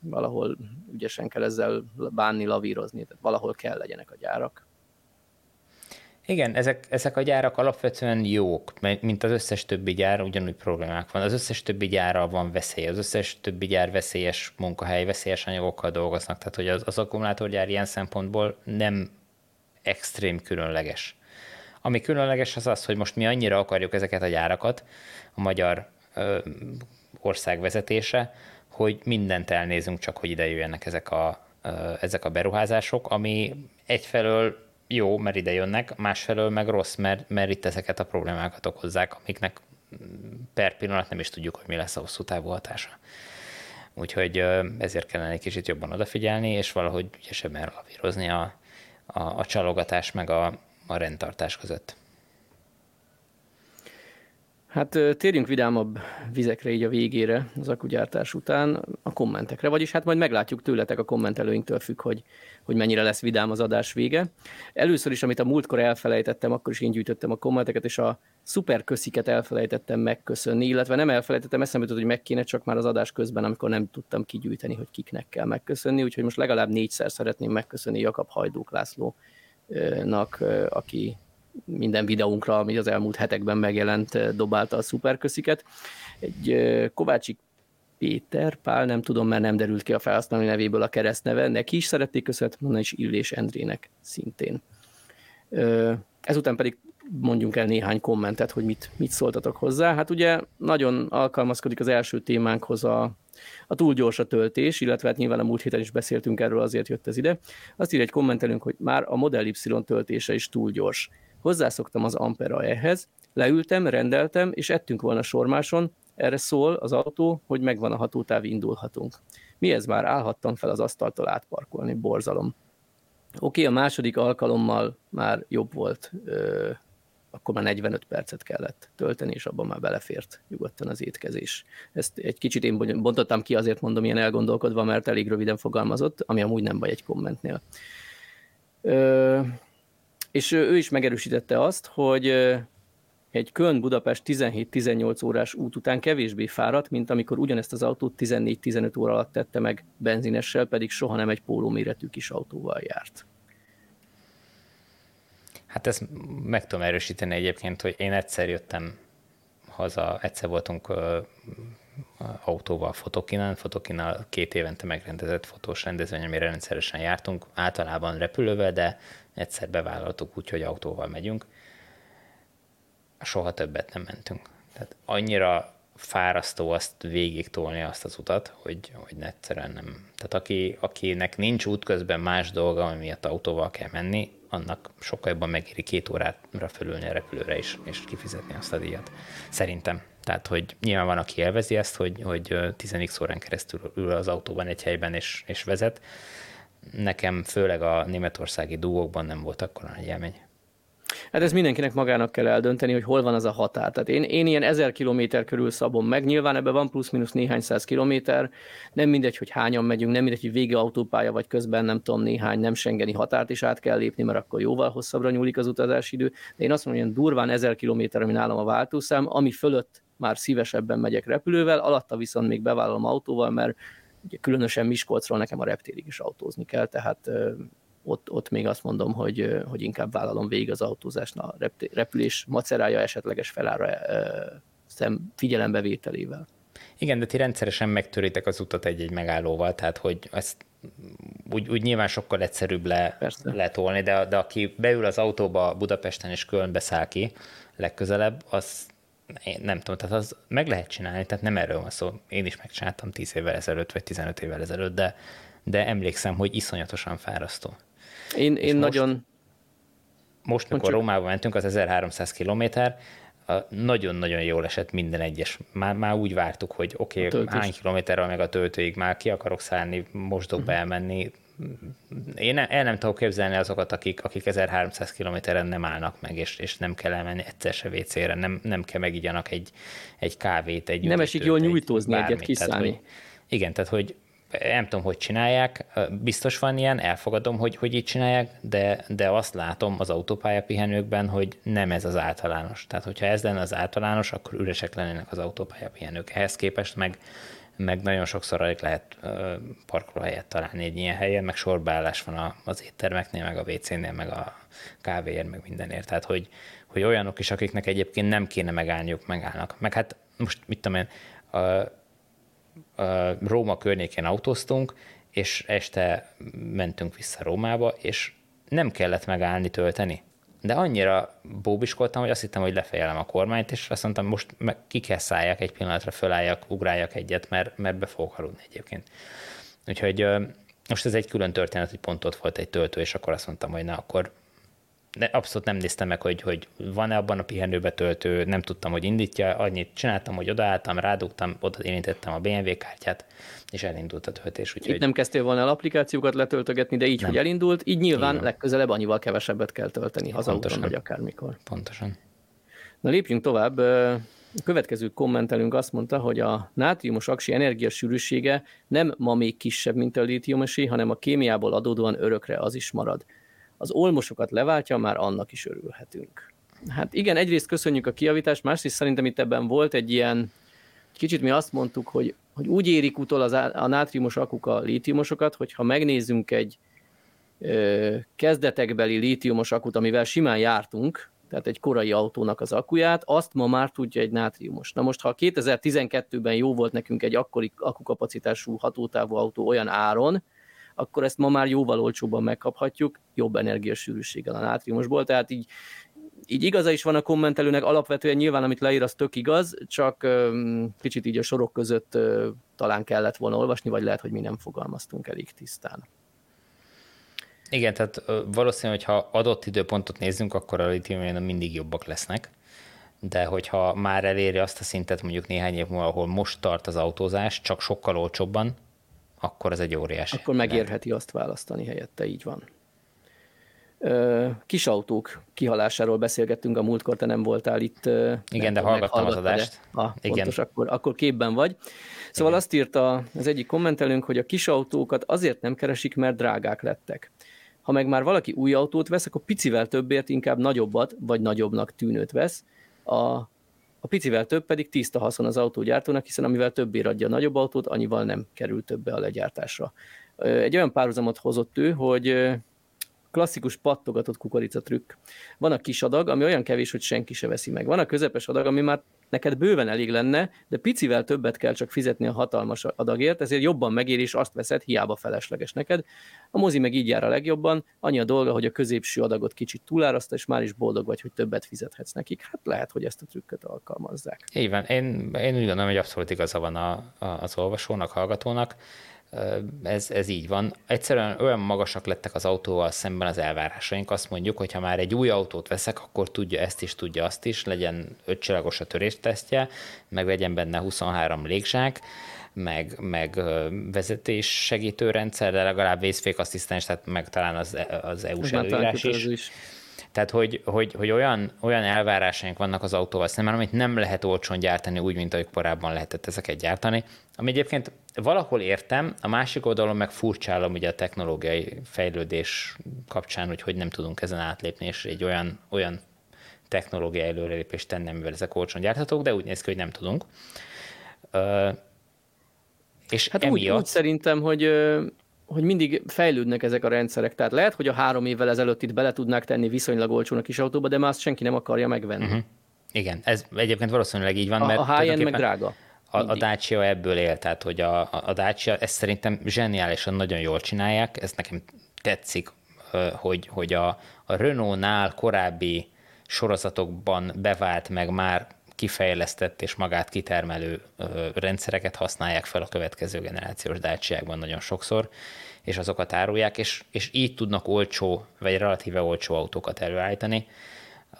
valahol ügyesen kell ezzel bánni, lavírozni, tehát valahol kell legyenek a gyárak. Igen, ezek, ezek a gyárak alapvetően jók, mint az összes többi gyár, ugyanúgy problémák van. Az összes többi gyárral van veszély, az összes többi gyár veszélyes munkahely, veszélyes anyagokkal dolgoznak, tehát hogy az, az akkumulátorgyár ilyen szempontból nem extrém különleges. Ami különleges az az, hogy most mi annyira akarjuk ezeket a gyárakat, a magyar ö, ország vezetése, hogy mindent elnézünk, csak hogy ide jöjjenek ezek a, ö, ezek a beruházások, ami egyfelől jó, mert ide jönnek, másfelől meg rossz, mert, mert itt ezeket a problémákat okozzák, amiknek per pillanat nem is tudjuk, hogy mi lesz a hosszú távú hatása. Úgyhogy ezért kellene egy kicsit jobban odafigyelni, és valahogy ügyesebben lavírozni a, a, a csalogatás meg a, a rendtartás között. Hát térjünk vidámabb vizekre így a végére az akugyártás után a kommentekre, vagyis hát majd meglátjuk tőletek a kommentelőinktől függ, hogy, hogy mennyire lesz vidám az adás vége. Először is, amit a múltkor elfelejtettem, akkor is én gyűjtöttem a kommenteket, és a szuper kösziket elfelejtettem megköszönni, illetve nem elfelejtettem, eszembe jutott, hogy meg kéne csak már az adás közben, amikor nem tudtam kigyűjteni, hogy kiknek kell megköszönni, úgyhogy most legalább négyszer szeretném megköszönni Jakab Hajdók Lászlónak, aki minden videónkra, ami az elmúlt hetekben megjelent, dobálta a szuperkösziket. Egy Kovácsik Péter Pál, nem tudom, mert nem derült ki a felhasználói nevéből a keresztneve, neki is szerették köszönet mondani, és Illés Endrének szintén. Ezután pedig mondjunk el néhány kommentet, hogy mit, mit szóltatok hozzá. Hát ugye nagyon alkalmazkodik az első témánkhoz a, a túl gyors a töltés, illetve hát nyilván a múlt héten is beszéltünk erről, azért jött ez ide. Azt ír egy kommentelünk, hogy már a Model Y töltése is túl gyors. Hozzászoktam az Ampera ehhez, leültem, rendeltem, és ettünk volna sormáson, erre szól az autó, hogy megvan a hatótáv, indulhatunk. Mi ez már? Állhattam fel az asztaltól átparkolni, borzalom. Oké, okay, a második alkalommal már jobb volt, ö, akkor már 45 percet kellett tölteni, és abban már belefért nyugodtan az étkezés. Ezt egy kicsit én bontottam ki, azért mondom ilyen elgondolkodva, mert elég röviden fogalmazott, ami amúgy nem baj egy kommentnél. Ö, és ő is megerősítette azt, hogy egy Köln-Budapest 17-18 órás út után kevésbé fáradt, mint amikor ugyanezt az autót 14-15 óra alatt tette meg benzinessel, pedig soha nem egy pólóméretű kis autóval járt. Hát ezt meg tudom erősíteni egyébként, hogy én egyszer jöttem haza, egyszer voltunk uh, autóval Fotokinán, Fotokinál két évente megrendezett fotós rendezvény, amire rendszeresen jártunk, általában repülővel, de egyszer bevállaltuk úgy, hogy autóval megyünk. Soha többet nem mentünk. Tehát annyira fárasztó azt végig tolni azt az utat, hogy, hogy egyszerűen nem. Tehát aki, akinek nincs útközben más dolga, ami miatt autóval kell menni, annak sokkal jobban megéri két órára fölülni a repülőre is, és kifizetni azt a díjat. Szerintem. Tehát, hogy nyilván van, aki élvezi ezt, hogy, hogy 10 órán keresztül ül az autóban egy helyben és, és vezet, nekem főleg a németországi dugókban nem volt akkor nagy élmény. Hát ez mindenkinek magának kell eldönteni, hogy hol van az a határ. Tehát én, én ilyen ezer kilométer körül szabom meg, nyilván ebben van plusz-minusz néhány száz kilométer, nem mindegy, hogy hányan megyünk, nem mindegy, hogy vége autópálya, vagy közben nem tudom, néhány nem sengeni határt is át kell lépni, mert akkor jóval hosszabbra nyúlik az utazási idő. De én azt mondom, hogy durván ezer kilométer, ami nálam a váltószám, ami fölött már szívesebben megyek repülővel, alatta viszont még bevállalom autóval, mert ugye különösen Miskolcról nekem a reptérig is autózni kell, tehát ott, ott még azt mondom, hogy, hogy inkább vállalom végig az autózást a repülés macerája esetleges felára szem figyelembevételével. Igen, de ti rendszeresen megtöritek az utat egy-egy megállóval, tehát hogy ezt úgy, úgy nyilván sokkal egyszerűbb le, letolni, de, de aki beül az autóba Budapesten és Kölnbe száll ki legközelebb, az én nem tudom, tehát az meg lehet csinálni, tehát nem erről van szó. Én is megcsináltam 10 évvel ezelőtt, vagy 15 évvel ezelőtt, de, de emlékszem, hogy iszonyatosan fárasztó. Én, én most, nagyon... Most, mikor Rómába mentünk, az 1300 kilométer, nagyon-nagyon jól esett minden egyes. Már, már úgy vártuk, hogy oké, okay, hány kilométerrel meg a töltőig már ki akarok szállni, mosdóba uh-huh. elmenni, én el nem tudok képzelni azokat, akik, akik 1300 kilométeren nem állnak meg, és, és nem kell elmenni egyszer se WC-re, nem, nem kell megigyanak egy, egy kávét, egy Nem esik jól nyújtózni egy egyet kiszállni. Tehát, hogy, igen, tehát hogy nem tudom, hogy csinálják, biztos van ilyen, elfogadom, hogy, hogy így csinálják, de, de azt látom az autópályapihenőkben, hogy nem ez az általános. Tehát, hogyha ez lenne az általános, akkor üresek lennének az autópályapihenők. Ehhez képest meg meg nagyon sokszor alig lehet parkolóhelyet találni egy ilyen helyen, meg sorbeállás van az éttermeknél, meg a WC-nél, meg a kávéért, meg mindenért. Tehát, hogy, hogy olyanok is, akiknek egyébként nem kéne megállniuk, megállnak. Meg hát most, mit tudom én, Róma környékén autóztunk, és este mentünk vissza Rómába, és nem kellett megállni tölteni de annyira bóbiskoltam, hogy azt hittem, hogy lefejelem a kormányt, és azt mondtam, most meg ki kell szálljak egy pillanatra, fölálljak, ugráljak egyet, mert, mert be fogok aludni egyébként. Úgyhogy most ez egy külön történet, hogy pont ott volt egy töltő, és akkor azt mondtam, hogy na, akkor de abszolút nem néztem meg, hogy, hogy van-e abban a pihenőbe töltő, nem tudtam, hogy indítja, annyit csináltam, hogy odaálltam, rádugtam, oda érintettem a BMW kártyát, és elindult a töltés. Úgyhogy... Itt nem kezdtél volna el applikációkat letöltögetni, de így, nem. hogy elindult, így nyilván Igen. legközelebb annyival kevesebbet kell tölteni hazaúton, vagy akármikor. Pontosan. Na lépjünk tovább. A következő kommentelünk azt mondta, hogy a nátriumos aksi energiasűrűsége nem ma még kisebb, mint a lítiumosé, hanem a kémiából adódóan örökre az is marad az olmosokat leváltja, már annak is örülhetünk. Hát igen, egyrészt köszönjük a kiavítást, másrészt szerintem itt ebben volt egy ilyen, kicsit mi azt mondtuk, hogy, hogy úgy érik utol az, a nátriumos akuk a lítiumosokat, hogy ha megnézzünk egy ö, kezdetekbeli lítiumos akut, amivel simán jártunk, tehát egy korai autónak az akuját, azt ma már tudja egy nátriumos. Na most, ha 2012-ben jó volt nekünk egy akkori akukapacitású hatótávú autó olyan áron, akkor ezt ma már jóval olcsóbban megkaphatjuk, jobb energiasűrűséggel a nátriumosból, tehát így így igaza is van a kommentelőnek, alapvetően nyilván, amit leír, az tök igaz, csak kicsit így a sorok között talán kellett volna olvasni, vagy lehet, hogy mi nem fogalmaztunk elég tisztán. Igen, tehát valószínű, hogy ha adott időpontot nézzünk, akkor a litium mindig jobbak lesznek, de hogyha már eléri azt a szintet mondjuk néhány év múlva, ahol most tart az autózás, csak sokkal olcsóbban, akkor ez egy óriási. Akkor megérheti azt választani helyette, így van. Kis autók kihalásáról beszélgettünk a múltkor, te nem voltál itt. Igen, de hallgattam az adást. Ah, Igen. Pontos, akkor, akkor képben vagy. Szóval Igen. azt írta az egyik kommentelőnk, hogy a kis autókat azért nem keresik, mert drágák lettek. Ha meg már valaki új autót vesz, akkor picivel többért inkább nagyobbat, vagy nagyobbnak tűnőt vesz. A a picivel több pedig tiszta haszon az autógyártónak, hiszen amivel többé adja a nagyobb autót, annyival nem kerül többe a legyártásra. Egy olyan párhuzamot hozott ő, hogy klasszikus pattogatott kukorica trükk. Van a kis adag, ami olyan kevés, hogy senki se veszi meg. Van a közepes adag, ami már neked bőven elég lenne, de picivel többet kell csak fizetni a hatalmas adagért, ezért jobban megéri, és azt veszed, hiába felesleges neked. A mozi meg így jár a legjobban, annyi a dolga, hogy a középső adagot kicsit túláraszta, és már is boldog vagy, hogy többet fizethetsz nekik. Hát lehet, hogy ezt a trükköt alkalmazzák. Így van. Én, én úgy gondolom, hogy abszolút igaza van a, a, az olvasónak, hallgatónak ez, ez így van. Egyszerűen olyan magasak lettek az autóval szemben az elvárásaink. Azt mondjuk, hogy ha már egy új autót veszek, akkor tudja ezt is, tudja azt is, legyen ötcsillagos a töréstesztje, meg legyen benne 23 légzsák, meg, meg vezetés segítő rendszer, de legalább vészfékasszisztens, tehát meg talán az, az EU-s előírás is. is. Tehát, hogy, hogy, hogy olyan, olyan elvárásaink vannak az autóval szemben, amit nem lehet olcsón gyártani úgy, mint ahogy korábban lehetett ezeket gyártani. Ami egyébként valahol értem, a másik oldalon meg furcsálom ugye a technológiai fejlődés kapcsán, hogy hogy nem tudunk ezen átlépni, és egy olyan, olyan technológiai előrelépést tenni, amivel ezek olcsón gyárthatók, de úgy néz ki, hogy nem tudunk. és hát emiatt... úgy, úgy szerintem, hogy hogy mindig fejlődnek ezek a rendszerek. Tehát lehet, hogy a három évvel ezelőtt itt bele tudnák tenni viszonylag olcsón a kis autóba, de már azt senki nem akarja megvenni. Uh-huh. Igen, ez egyébként valószínűleg így van. A, mert a high-end meg drága. A, a Dacia ebből él, tehát hogy a, a Dacia ezt szerintem zseniálisan nagyon jól csinálják, ez nekem tetszik, hogy, hogy a, a Renault-nál korábbi sorozatokban bevált meg már kifejlesztett és magát kitermelő rendszereket használják fel a következő generációs Dacia-kban nagyon sokszor, és azokat árulják, és, és így tudnak olcsó, vagy relatíve olcsó autókat előállítani.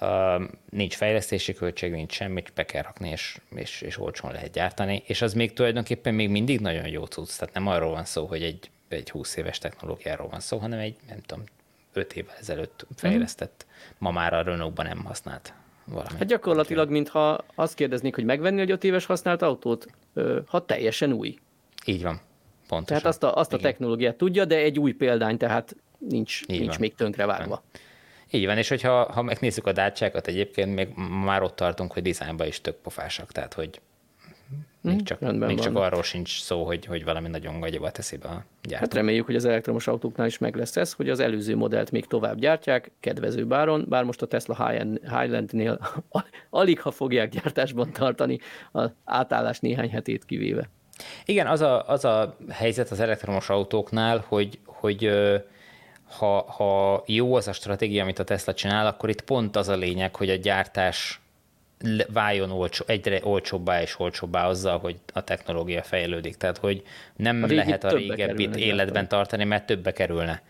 Uh, nincs fejlesztési költség, nincs semmit, be kell rakni, és, és, és olcsón lehet gyártani, és az még tulajdonképpen még mindig nagyon jó cucc, tehát nem arról van szó, hogy egy, egy 20 éves technológiáról van szó, hanem egy, nem tudom, 5 évvel ezelőtt fejlesztett, mm. ma már a Renault-ban nem használt valami. Hát gyakorlatilag, mintha azt kérdeznék, hogy megvenni egy 5 éves használt autót, ha teljesen új. Így van. Pontosan. Tehát azt a, azt a technológiát tudja, de egy új példány, tehát nincs, Így nincs van. még tönkre vágva. Így van, és hogyha ha megnézzük a dácsákat, egyébként még már ott tartunk, hogy dizájnban is tök pofásak, tehát hogy még hm, csak, még csak arról sincs szó, hogy, hogy valami nagyon gagyiba teszi be a gyártó. Hát reméljük, hogy az elektromos autóknál is meg lesz ez, hogy az előző modellt még tovább gyártják, kedvező báron, bár most a Tesla Highlandnél alig ha fogják gyártásban tartani az átállás néhány hetét kivéve. Igen, az a, az a helyzet az elektromos autóknál, hogy, hogy ha, ha jó az a stratégia, amit a Tesla csinál, akkor itt pont az a lényeg, hogy a gyártás váljon olcsó, egyre olcsóbbá és olcsóbbá azzal, hogy a technológia fejlődik. Tehát, hogy nem a lehet a régebbit életben tartani, mert többe kerülne.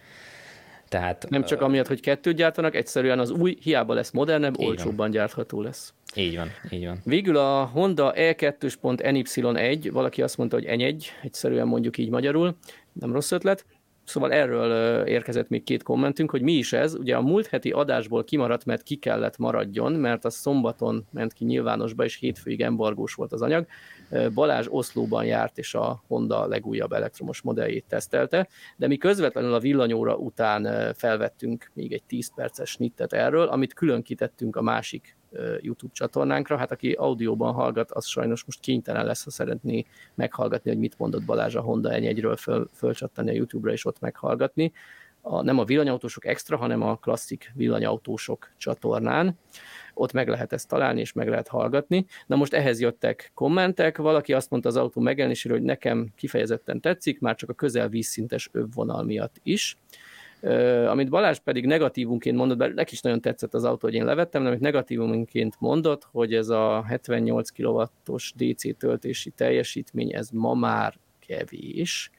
Tehát, nem csak amiatt, hogy kettőt gyártanak, egyszerűen az új hiába lesz modernebb, olcsóbban van. gyártható lesz. Így van, így van. Végül a Honda E2.NY1, valaki azt mondta, hogy N1, egyszerűen mondjuk így magyarul, nem rossz ötlet. Szóval erről érkezett még két kommentünk, hogy mi is ez. Ugye a múlt heti adásból kimaradt, mert ki kellett maradjon, mert a szombaton ment ki nyilvánosba, és hétfőig embargós volt az anyag. Balázs Oszlóban járt, és a Honda legújabb elektromos modelljét tesztelte, de mi közvetlenül a villanyóra után felvettünk még egy 10 perces snittet erről, amit külön kitettünk a másik YouTube csatornánkra. Hát aki audióban hallgat, az sajnos most kénytelen lesz, ha szeretné meghallgatni, hogy mit mondott Balázs a Honda N1-ről föl, fölcsattani a YouTube-ra és ott meghallgatni. A, nem a villanyautósok extra, hanem a klasszik villanyautósok csatornán. Ott meg lehet ezt találni, és meg lehet hallgatni. Na most ehhez jöttek kommentek, valaki azt mondta az autó megjelenéséről, hogy nekem kifejezetten tetszik, már csak a közel vízszintes övvonal miatt is amit Balázs pedig negatívunként mondott, bár neki is nagyon tetszett az autó, hogy én levettem, de amit negatívunként mondott, hogy ez a 78 kW-os DC töltési teljesítmény, ez ma már kevés,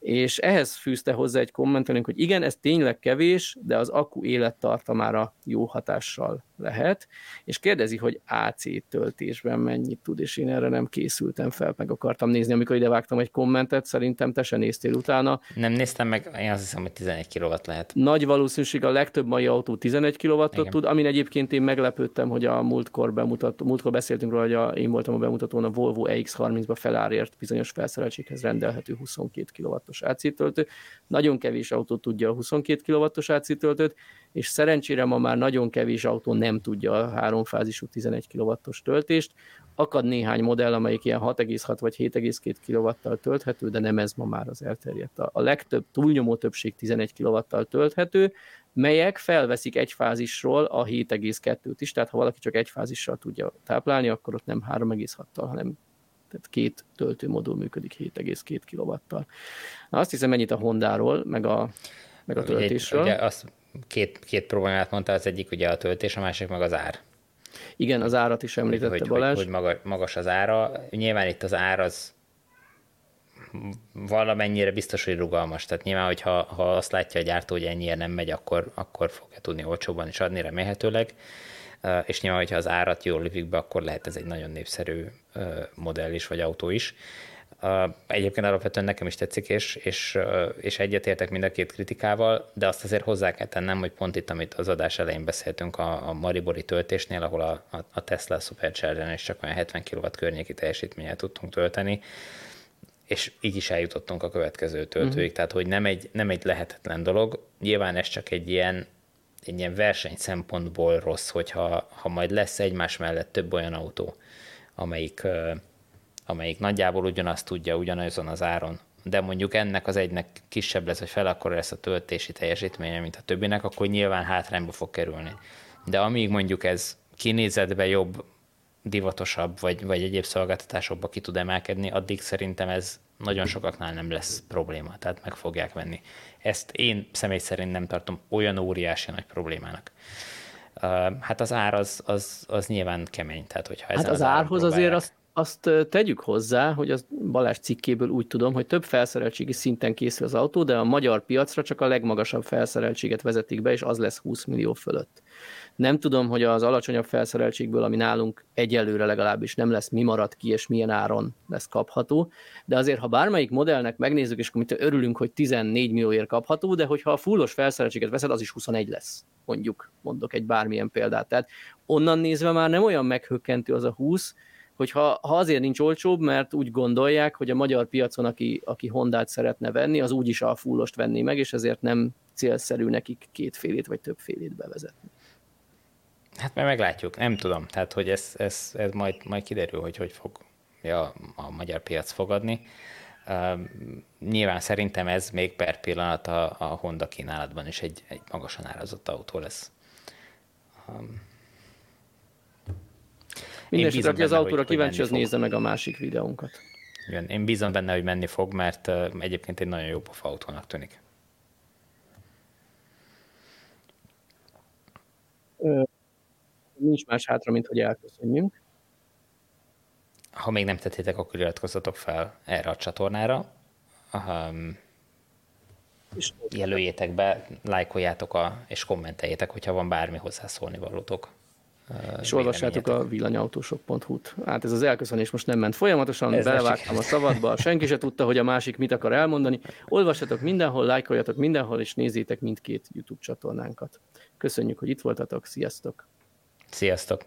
és ehhez fűzte hozzá egy kommentelünk, hogy igen, ez tényleg kevés, de az akku élettartamára jó hatással lehet, és kérdezi, hogy AC töltésben mennyit tud, és én erre nem készültem fel, meg akartam nézni, amikor ide vágtam egy kommentet, szerintem te se néztél utána. Nem néztem meg, én azt hiszem, hogy 11 kW lehet. Nagy valószínűség a legtöbb mai autó 11 kw tud, amin egyébként én meglepődtem, hogy a múltkor bemutató, múltkor beszéltünk róla, hogy a, én voltam a bemutatón, a Volvo EX30-ba felárért bizonyos felszereltséghez rendelhető 22 kW-os AC töltő. Nagyon kevés autó tudja a 22 kW-os AC töltőt, és szerencsére ma már nagyon kevés autó nem tudja a háromfázisú 11 kW-os töltést. Akad néhány modell, amelyik ilyen 6,6 vagy 7,2 kW-tal tölthető, de nem ez ma már az elterjedt. A legtöbb, túlnyomó többség 11 kW-tal tölthető, melyek felveszik egy fázisról a 7,2-t is, tehát ha valaki csak egy fázissal tudja táplálni, akkor ott nem 3,6-tal, hanem tehát két töltőmodul működik 7,2 kW-tal. Na azt hiszem ennyit a Hondáról, meg a, meg a töltésről. Ugye, ugye azt két, két problémát mondta, az egyik ugye a töltés, a másik meg az ár. Igen, az árat is említette hogy, Balázs. Hogy, hogy magas az ára. Nyilván itt az ár az valamennyire biztos, hogy rugalmas. Tehát nyilván, hogyha ha azt látja a gyártó, hogy ennyire nem megy, akkor, akkor fogja tudni olcsóban is adni remélhetőleg. És nyilván, hogyha az árat jól lövik be, akkor lehet ez egy nagyon népszerű modell is, vagy autó is. Egyébként alapvetően nekem is tetszik, és, és, és egyetértek mind a két kritikával, de azt azért hozzá kell tennem, hogy pont itt, amit az adás elején beszéltünk a, a Maribori töltésnél, ahol a, a Tesla Supercharger-en is csak olyan 70 kW környéki teljesítménnyel tudtunk tölteni, és így is eljutottunk a következő töltőig, uh-huh. tehát hogy nem egy, nem egy lehetetlen dolog. Nyilván ez csak egy ilyen, egy ilyen verseny szempontból rossz, hogyha ha majd lesz egymás mellett több olyan autó, amelyik amelyik nagyjából ugyanazt tudja ugyanazon az áron, de mondjuk ennek az egynek kisebb lesz, vagy fel akkor lesz a töltési teljesítménye, mint a többinek, akkor nyilván hátrányba fog kerülni. De amíg mondjuk ez kinézetbe jobb, divatosabb, vagy, vagy egyéb szolgáltatásokba ki tud emelkedni, addig szerintem ez nagyon sokaknál nem lesz probléma, tehát meg fogják venni. Ezt én személy szerint nem tartom olyan óriási nagy problémának. Hát az ár az, az, az nyilván kemény. Tehát, hogyha hát az, az árhoz azért azt azt tegyük hozzá, hogy az Balázs cikkéből úgy tudom, hogy több felszereltségi szinten készül az autó, de a magyar piacra csak a legmagasabb felszereltséget vezetik be, és az lesz 20 millió fölött. Nem tudom, hogy az alacsonyabb felszereltségből, ami nálunk egyelőre legalábbis nem lesz, mi marad ki, és milyen áron lesz kapható, de azért, ha bármelyik modellnek megnézzük, és akkor örülünk, hogy 14 millióért kapható, de hogyha a fullos felszereltséget veszed, az is 21 lesz, mondjuk, mondok egy bármilyen példát. Tehát onnan nézve már nem olyan meghökkentő az a 20, hogy ha, ha azért nincs olcsóbb, mert úgy gondolják, hogy a magyar piacon, aki, aki Hondát szeretne venni, az úgyis a fullost venni meg, és ezért nem célszerű nekik kétfélét vagy többfélét bevezetni. Hát mert meglátjuk, nem tudom. Tehát, hogy ez, ez, ez majd, majd kiderül, hogy hogy fog ja, a magyar piac fogadni. Uh, nyilván szerintem ez még per pillanat a, a Honda kínálatban is egy, egy magasan árazott autó lesz. Um, Mindenesetre, aki az autóra kíváncsi, az nézze meg a másik videónkat. Igen, én bízom benne, hogy menni fog, mert uh, egyébként egy nagyon jó pofa autónak tűnik. Ö, nincs más hátra, mint hogy elköszönjünk. Ha még nem tettétek, akkor iratkozzatok fel erre a csatornára. Um, jelöljétek be, lájkoljátok a, és kommenteljétek, hogyha van bármi hozzászólni valótok. És olvassátok a villanyautósok.hu-t. Hát ez az elköszönés most nem ment folyamatosan, ez belevágtam a szabadba, senki se tudta, hogy a másik mit akar elmondani. Olvassatok mindenhol, lájkoljatok mindenhol, és nézzétek mindkét YouTube csatornánkat. Köszönjük, hogy itt voltatok, sziasztok! Sziasztok!